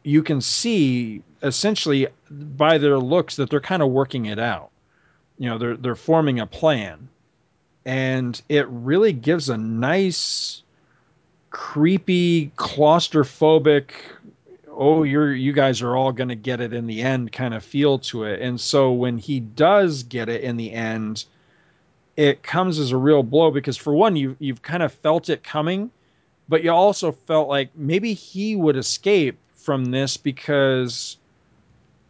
you can see essentially by their looks that they're kind of working it out. You know they're they're forming a plan. And it really gives a nice creepy claustrophobic oh you're you guys are all going to get it in the end kind of feel to it and so when he does get it in the end it comes as a real blow because for one you you've kind of felt it coming but you also felt like maybe he would escape from this because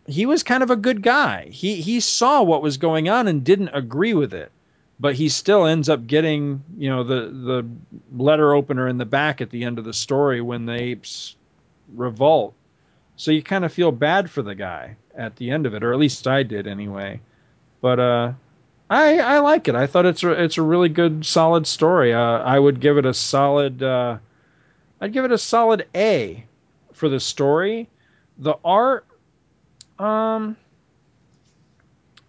he was kind of a good guy he he saw what was going on and didn't agree with it but he still ends up getting you know the the letter opener in the back at the end of the story when the apes revolt. So you kind of feel bad for the guy at the end of it, or at least I did anyway. But uh, I I like it. I thought it's a it's a really good, solid story. Uh, I would give it a solid. Uh, I'd give it a solid A for the story. The art, um,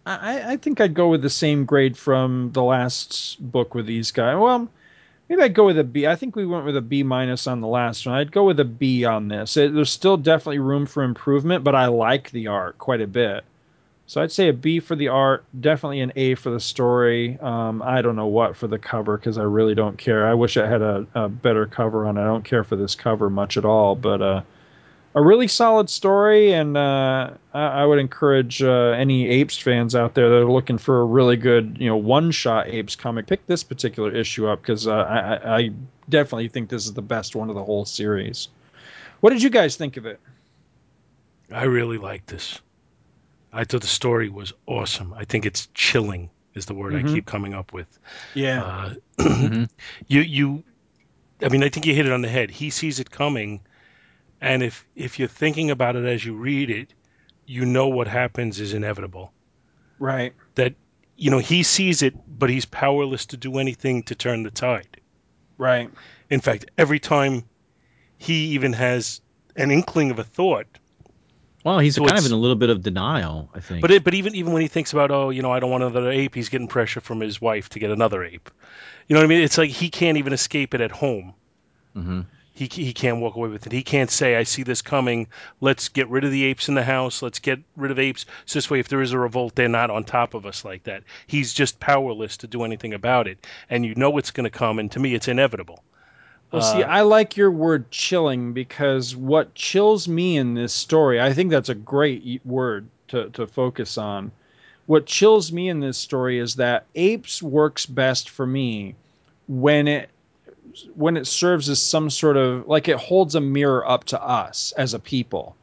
I I think I'd go with the same grade from the last book with these guys. Well, maybe I'd go with a B. I think we went with a B minus on the last one. I'd go with a B on this. It, there's still definitely room for improvement, but I like the art quite a bit. So I'd say a B for the art, definitely an A for the story. Um, I don't know what for the cover because I really don't care. I wish I had a, a, better cover on. I don't care for this cover much at all, but uh, a really solid story, and uh, I, I, would encourage uh, any Apes fans out there that are looking for a really good, you know, one-shot Apes comic, pick this particular issue up because uh, I, I, definitely think this is the best one of the whole series. What did you guys think of it? I really liked this. I thought the story was awesome. I think it's chilling is the word mm-hmm. I keep coming up with. Yeah. Uh, mm-hmm. You you, I mean, I think you hit it on the head. He sees it coming and if if you're thinking about it as you read it, you know what happens is inevitable. Right. That you know he sees it, but he's powerless to do anything to turn the tide. Right. In fact, every time he even has an inkling of a thought. Well, he's so kind of in a little bit of denial, I think. But it, but even even when he thinks about, oh, you know, I don't want another ape, he's getting pressure from his wife to get another ape. You know what I mean? It's like he can't even escape it at home. Mm-hmm. He, he can't walk away with it. He can't say, I see this coming. Let's get rid of the apes in the house. Let's get rid of apes. So this way, if there is a revolt, they're not on top of us like that. He's just powerless to do anything about it. And you know it's going to come. And to me, it's inevitable. Well, uh, see, I like your word chilling because what chills me in this story, I think that's a great word to, to focus on. What chills me in this story is that apes works best for me when it when it serves as some sort of like it holds a mirror up to us as a people.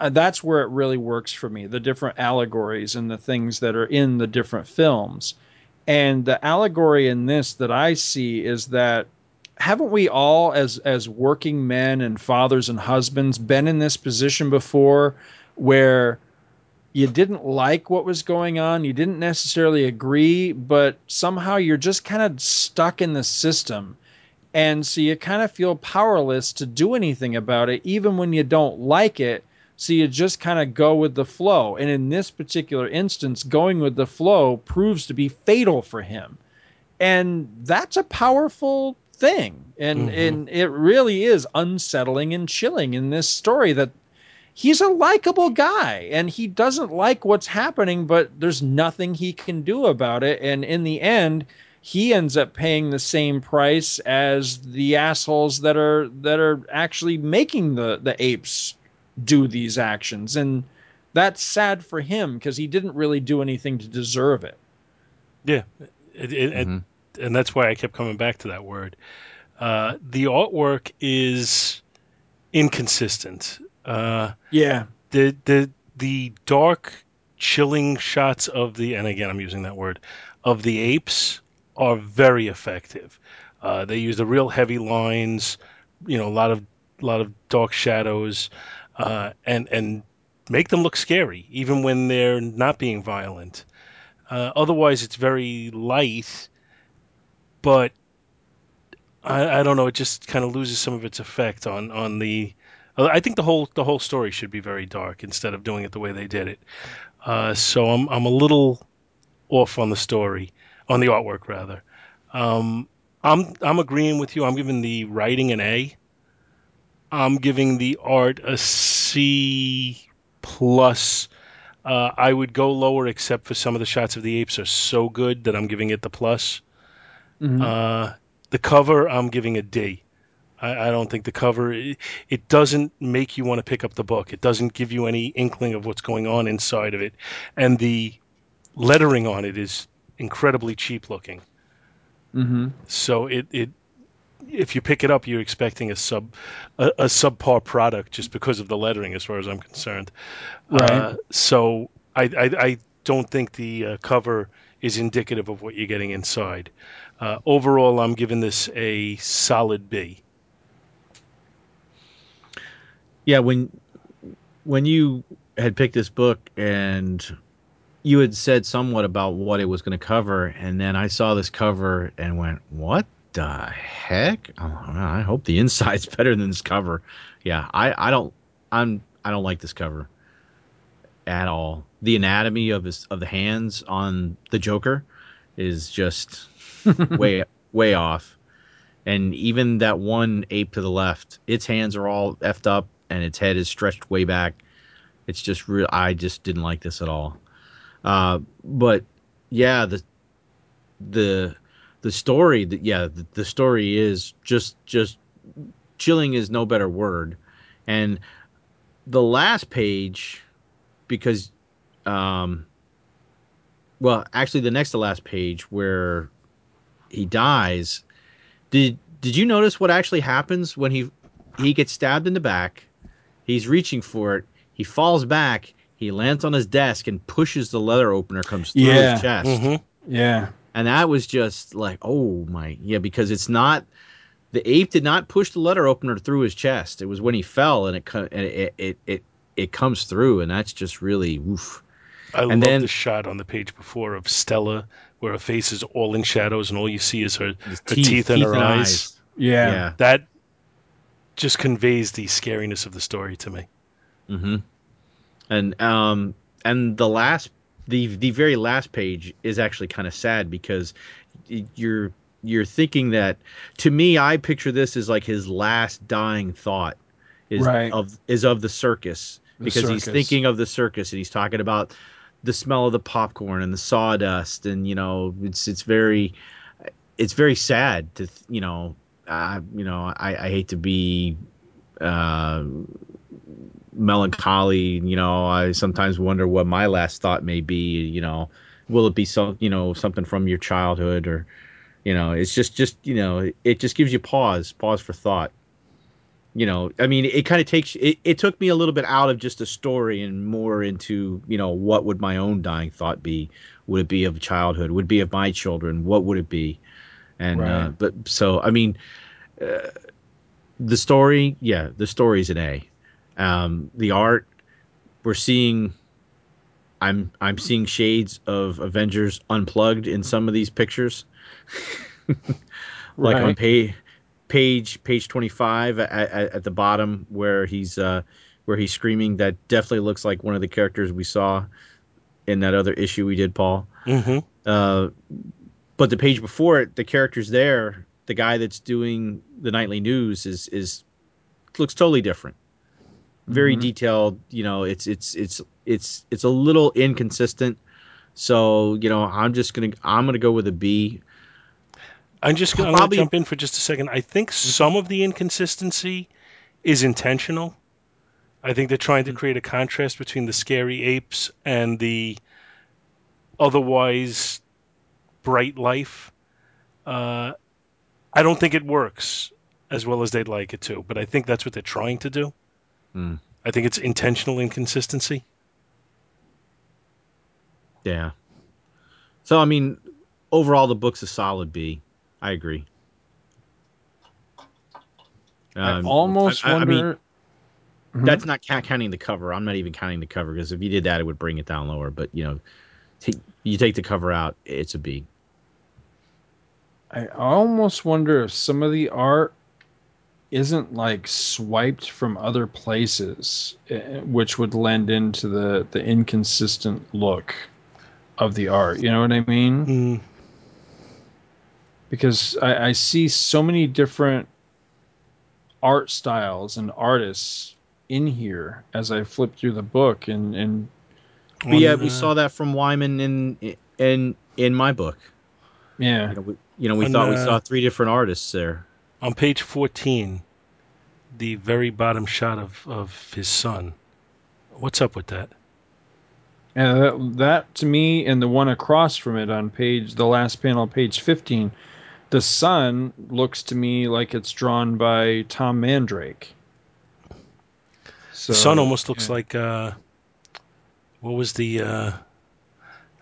Uh, that's where it really works for me. The different allegories and the things that are in the different films. And the allegory in this that I see is that haven't we all as as working men and fathers and husbands been in this position before where you didn't like what was going on, you didn't necessarily agree, but somehow you're just kind of stuck in the system and so you kind of feel powerless to do anything about it, even when you don't like it. So you just kind of go with the flow. And in this particular instance, going with the flow proves to be fatal for him. And that's a powerful thing. And Mhm. and it really is unsettling and chilling in this story that he's a likable guy and he doesn't like what's happening, but there's nothing he can do about it. And in the end, he ends up paying the same price as the assholes that are that are actually making the the apes do these actions and that's sad for him because he didn't really do anything to deserve it Yeah, it, it, Mhm. and, and that's why I kept coming back to that word. Uh, the artwork is inconsistent. Uh, yeah the the the dark, chilling shots of the and again I'm using that word of the apes are very effective. Uh, they use the real heavy lines, you know, a lot of a lot of dark shadows, uh, and and make them look scary even when they're not being violent. Uh, otherwise, it's very light, but I, I don't know. It just kind of loses some of its effect on on the. uh, I think the whole the whole story should be very dark instead of doing it the way they did it. Uh, so I'm I'm a little off on the story, on the artwork rather. Um, I'm I'm agreeing with you. I'm giving the writing an A. I'm giving the art a C plus. Uh, I would go lower, except for some of the shots of the apes are so good that I'm giving it the plus. Mhm. Uh, the cover, I'm giving a D. I, I don't think the cover it, it doesn't make you want to pick up the book. It doesn't give you any inkling of what's going on inside of it, and the lettering on it is incredibly cheap looking. Mhm. So it, it if you pick it up, you're expecting a sub a, a subpar product just because of the lettering, as far as I'm concerned. Right. Uh, so I, I I don't think the uh, cover is indicative of what you're getting inside. Uh, overall, I'm giving this a solid B. Yeah, when when you had picked this book and you had said somewhat about what it was going to cover, and then I saw this cover and went, "What the heck?" Oh, I hope the inside's better than this cover. Yeah, I I don't I'm I don't like this cover at all. The anatomy of his of the hands on the Joker is just way way off. And even that one ape to the left, its hands are all effed up and its head is stretched way back. It's just real. I just didn't like this at all. Uh, but yeah, the the the story, the, yeah, the, the story is just just chilling is no better word. And the last page, because, um, well, actually, the next to last page where he dies. Did did you notice what actually happens when he he gets stabbed in the back? He's reaching for it. He falls back. He lands on his desk and pushes the leather opener comes through Yeah. his chest. Mhm. Yeah. And that was just like, oh my, yeah, because it's not the ape did not push the letter opener through his chest. It was when he fell and it and it it it, it comes through, and that's just really oof. I And love then- the shot on the page before of Stella, where her face is all in shadows and all you see is her, His her teeth, and her eyes. Yeah. Yeah. That just conveys the scariness of the story to me. Mm-hmm. And um and the last the the very last page is actually kind of sad because you're you're thinking that to me I picture this as like his last dying thought is Right. of is of the circus The because he's thinking of the circus and he's talking about the smell of the popcorn and the sawdust and you know it's it's very it's very sad to you know uh, you know I, I hate to be uh, melancholy. You know, I sometimes wonder what my last thought may be. You know, will it be some you know something from your childhood or you know it's just just you know it just gives you pause pause for thought. You know i mean it kind of takes it, it took me a little bit out of just a story and more into you know what would my own dying thought be? Would it be of childhood? Would it be of my children? What would it be? And uh, but so i mean uh, the story yeah the story's an a um the art we're seeing i'm i'm seeing shades of avengers unplugged in some of these pictures like on Right. page page page 25 at, at, at the bottom where he's uh where he's screaming. That definitely looks like one of the characters we saw in that other issue we did, Paul. Mm-hmm. Uh, but the page before it, the characters there, the guy that's doing the nightly news is is looks totally different. Very Mhm. detailed. You know, it's it's it's it's it's a little inconsistent. So you know, I'm just gonna I'm gonna go with a B. I'm just going to Probably- jump in for just a second. I think some of the inconsistency is intentional. I think they're trying to create a contrast between the scary apes and the otherwise bright life. Uh, I don't think it works as well as they'd like it to, but I think that's what they're trying to do. Hmm. I think it's intentional inconsistency. Yeah. So I mean, overall, the book's a solid B. I agree. I Um, almost I- I- I mean, wonder. Mhm. That's not count, counting the cover. I'm not even counting the cover because if you did that, it would bring it down lower. But you know, take, you take the cover out, it's a B. I almost wonder if some of the art isn't like swiped from other places, eh, which would lend into the the inconsistent look of the art. You know what I mean? Mm, Because I, I see so many different art styles and artists in here as I flip through the book, and and But yeah, on, we saw that from Wyman in in in my book. yeah, You know, we, you know, we And, thought we uh, saw three different artists there. On page 14, the very bottom shot of, of his son. What's up with that? And that, that to me, and the one across from it on page, the last panel, page 15, the son looks to me like it's drawn by Tom Mandrake. So, the son almost looks yeah. like uh, what was the? Uh,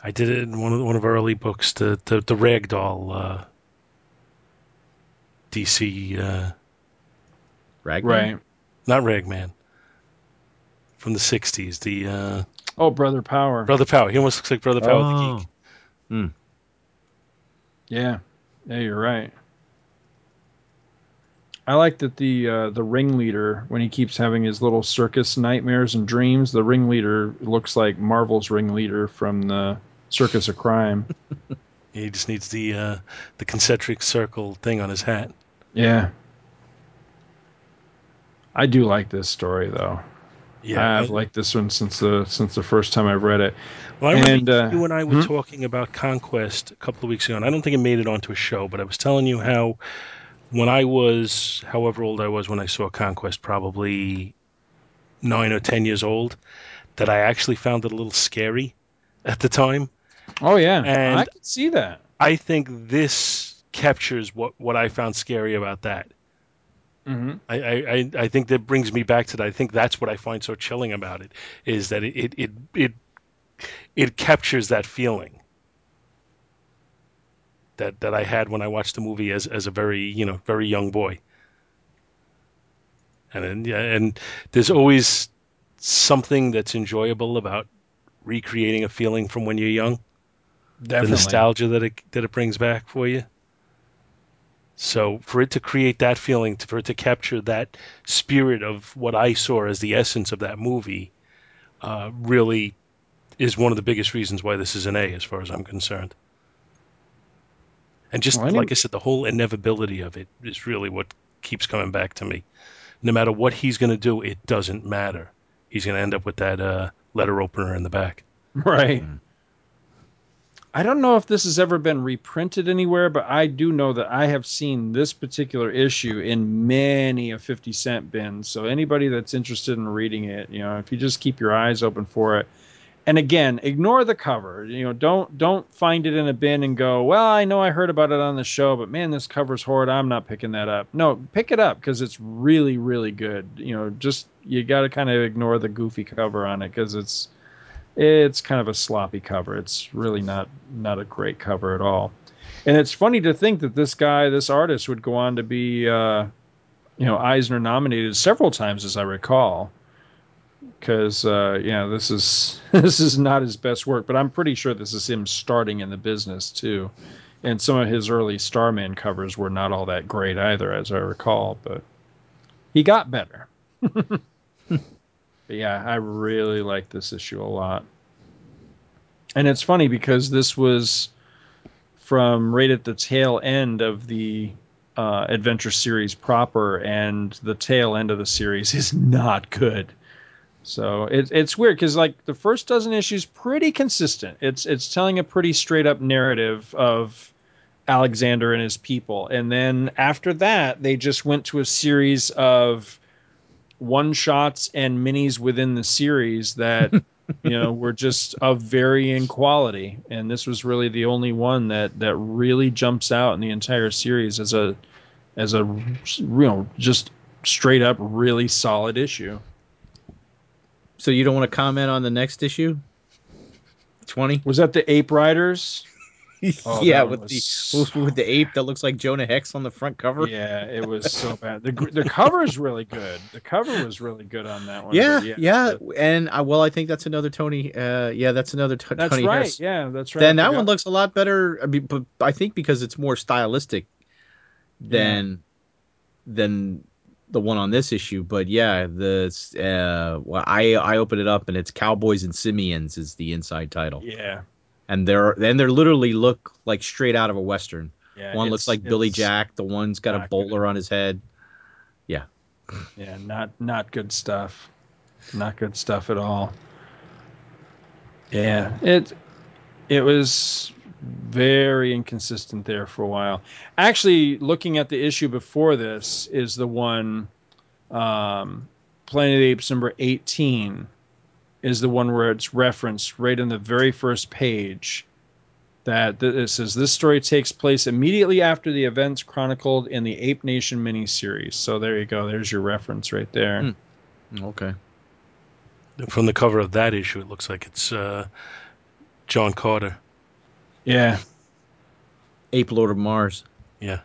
I did it in one of one of our early books, the the, the Ragdoll uh, DC, uh, Ragnar? right. not Ragman, from the '60s. The uh, Oh, Brother Power. Brother Power. He almost looks like Brother Power the Oh, Geek. Yeah, yeah, you're right. I like that the uh, the ringleader when he keeps having his little circus nightmares and dreams. The ringleader looks like Marvel's ringleader from the Circus of Crime. He just needs the uh, the concentric circle thing on his hat. Yeah. I do like this story though. Yeah, I've liked this one since the since the first time I've read it. Well, I remember And, uh, you and I were hmm? talking about Conquest a couple of weeks ago, and I don't think it made it onto a show, but I was telling you how when I was, however old I was when I saw Conquest, probably nine or ten years old, that I actually found it a little scary at the time. Oh yeah, And- I can see that. I think this captures what, what I found scary about that. hmm I, I, I- I think that brings me back to that. I think that's what I find so chilling about it is that it it it it, it captures that feeling that that I had when I watched the movie as as a very you know very young boy. And then, yeah, and there's always something that's enjoyable about recreating a feeling from when you're young Definitely. the nostalgia that it that it brings back for you. So for it to create that feeling, for it to capture that spirit of what I saw as the essence of that movie, uh, really is one of the biggest reasons why this is an A, as far as I'm concerned. And just Well, I like I said, the whole inevitability of it is really what keeps coming back to me. No matter what he's going to do, it doesn't matter. He's going to end up with that uh, letter opener in the back. Right. Mm. I don't know if this has ever been reprinted anywhere, but I do know that I have seen this particular issue in many a 50 cent bins. So anybody that's interested in reading it, you know, if you just keep your eyes open for it. And again, ignore the cover. You know, don't don't find it in a bin and go, "Well, I know I heard about it on the show, but man, this cover's horrid. I'm not picking that up." No, pick it up because it's really really good. You know, just you got to kind of ignore the goofy cover on it because it's it's kind of a sloppy cover. It's really not not a great cover at all. And it's funny to think that this guy, this artist, would go on to be, uh, you know, Eisner nominated several times, as I recall. Because uh, yeah, this is this is not his best work, but I'm pretty sure this is him starting in the business too. And some of his early Starman covers were not all that great either, as I recall. But he got better. But yeah, I really like this issue a lot. And it's funny because this was from right at the tail end of the uh, adventure series proper, and the tail end of the series is not good. So it, it's weird because like the first dozen issues pretty consistent. It's it's telling a pretty straight up narrative of Alexander and his people, and then after that they just went to a series of one shots and minis within the series that you know were just of varying quality, and this was really the only one that that really jumps out in the entire series as a as a you know just straight up really solid issue. So you don't want to comment on the next issue? Twenty? Was that the Ape Riders? Oh, yeah, with the so- with the ape that looks like Jonah Hex on the front cover. Yeah, it was so bad. The the cover is really good. The cover was really good on that one. Yeah, yeah, the- and I, well, I think that's another Tony. Uh, yeah, that's another t- that's Tony right. Harris. Yeah, that's right. Then that one looks a lot better. I mean, but I think because it's more stylistic than than the one on this issue. But yeah, the uh, well, I I open it up and it's Cowboys and Simians is the inside title, Yeah, and they're and they're literally look like straight out of a western. yeah. one looks like Billy Jack. The one's got a not good. bowler on his head. Yeah, Yeah, not not good stuff. Not good stuff at all. Yeah, it it was very inconsistent there for a while. Actually, looking at the issue before this is the one um Planet Apes number 18 is the one where it's referenced right in the very first page that it says this story takes place immediately after the events chronicled in the Ape Nation miniseries. So there you go. There's your reference right there. Hmm. Okay. From the cover of that issue, it looks like it's uh, John Carter. Yeah. Ape Lord of Mars. Yeah.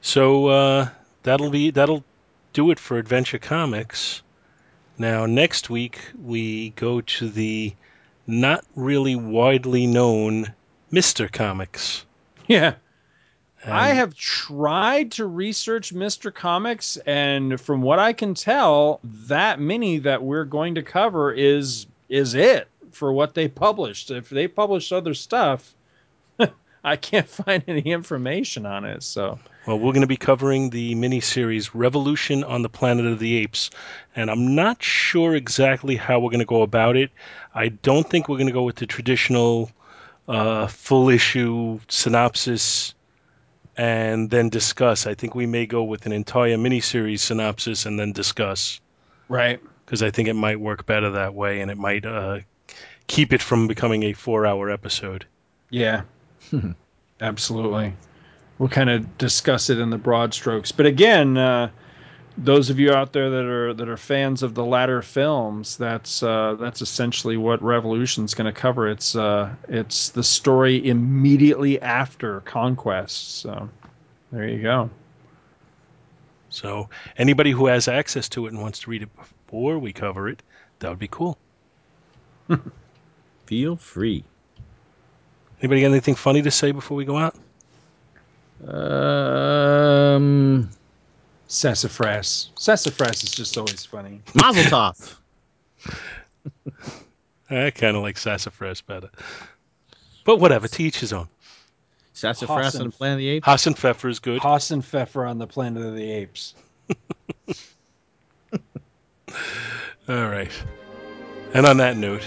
So uh, that'll be that'll do it for Adventure Comics. Now next week we go to the not really widely known Mister Comics. Yeah. I have tried to research Mr. Comics, and from what I can tell, that mini that we're going to cover is is it for what they published. If they published other stuff, I can't find any information on it. So Well, we're going to be covering the miniseries Revolution on the Planet of the Apes, and I'm not sure exactly how we're going to go about it. I don't think we're going to go with the traditional uh, full issue synopsis and then discuss. I think we may go with an entire miniseries synopsis and then discuss right, because I think it might work better that way and it might uh, keep it from becoming a four hour episode. yeah, absolutely. We'll kind of discuss it in the broad strokes, but again. Uh, those of you out there that are that are fans of the latter films, that's uh, that's essentially what Revolution's going to cover. It's uh, it's the story immediately after Conquest. So there you go. So anybody who has access to it and wants to read it before we cover it, that would be cool. Feel free. Anybody got anything funny to say before we go out? Um, Sassafras. Sassafras is just always funny. Mazel Tov. I kind of like sassafras better. But whatever, to each his own. Sassafras Awesome. on the Planet of the Apes. Hasenpfeffer is good. Hasenpfeffer on the Planet of the Apes. All right. And on that note,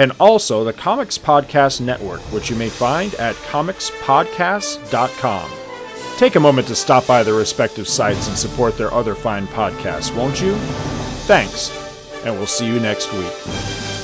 and also the Comics Podcast Network, which you may find at comicspodcast.com. Take a moment to stop by their respective sites and support their other fine podcasts, won't you? Thanks, and we'll see you next week.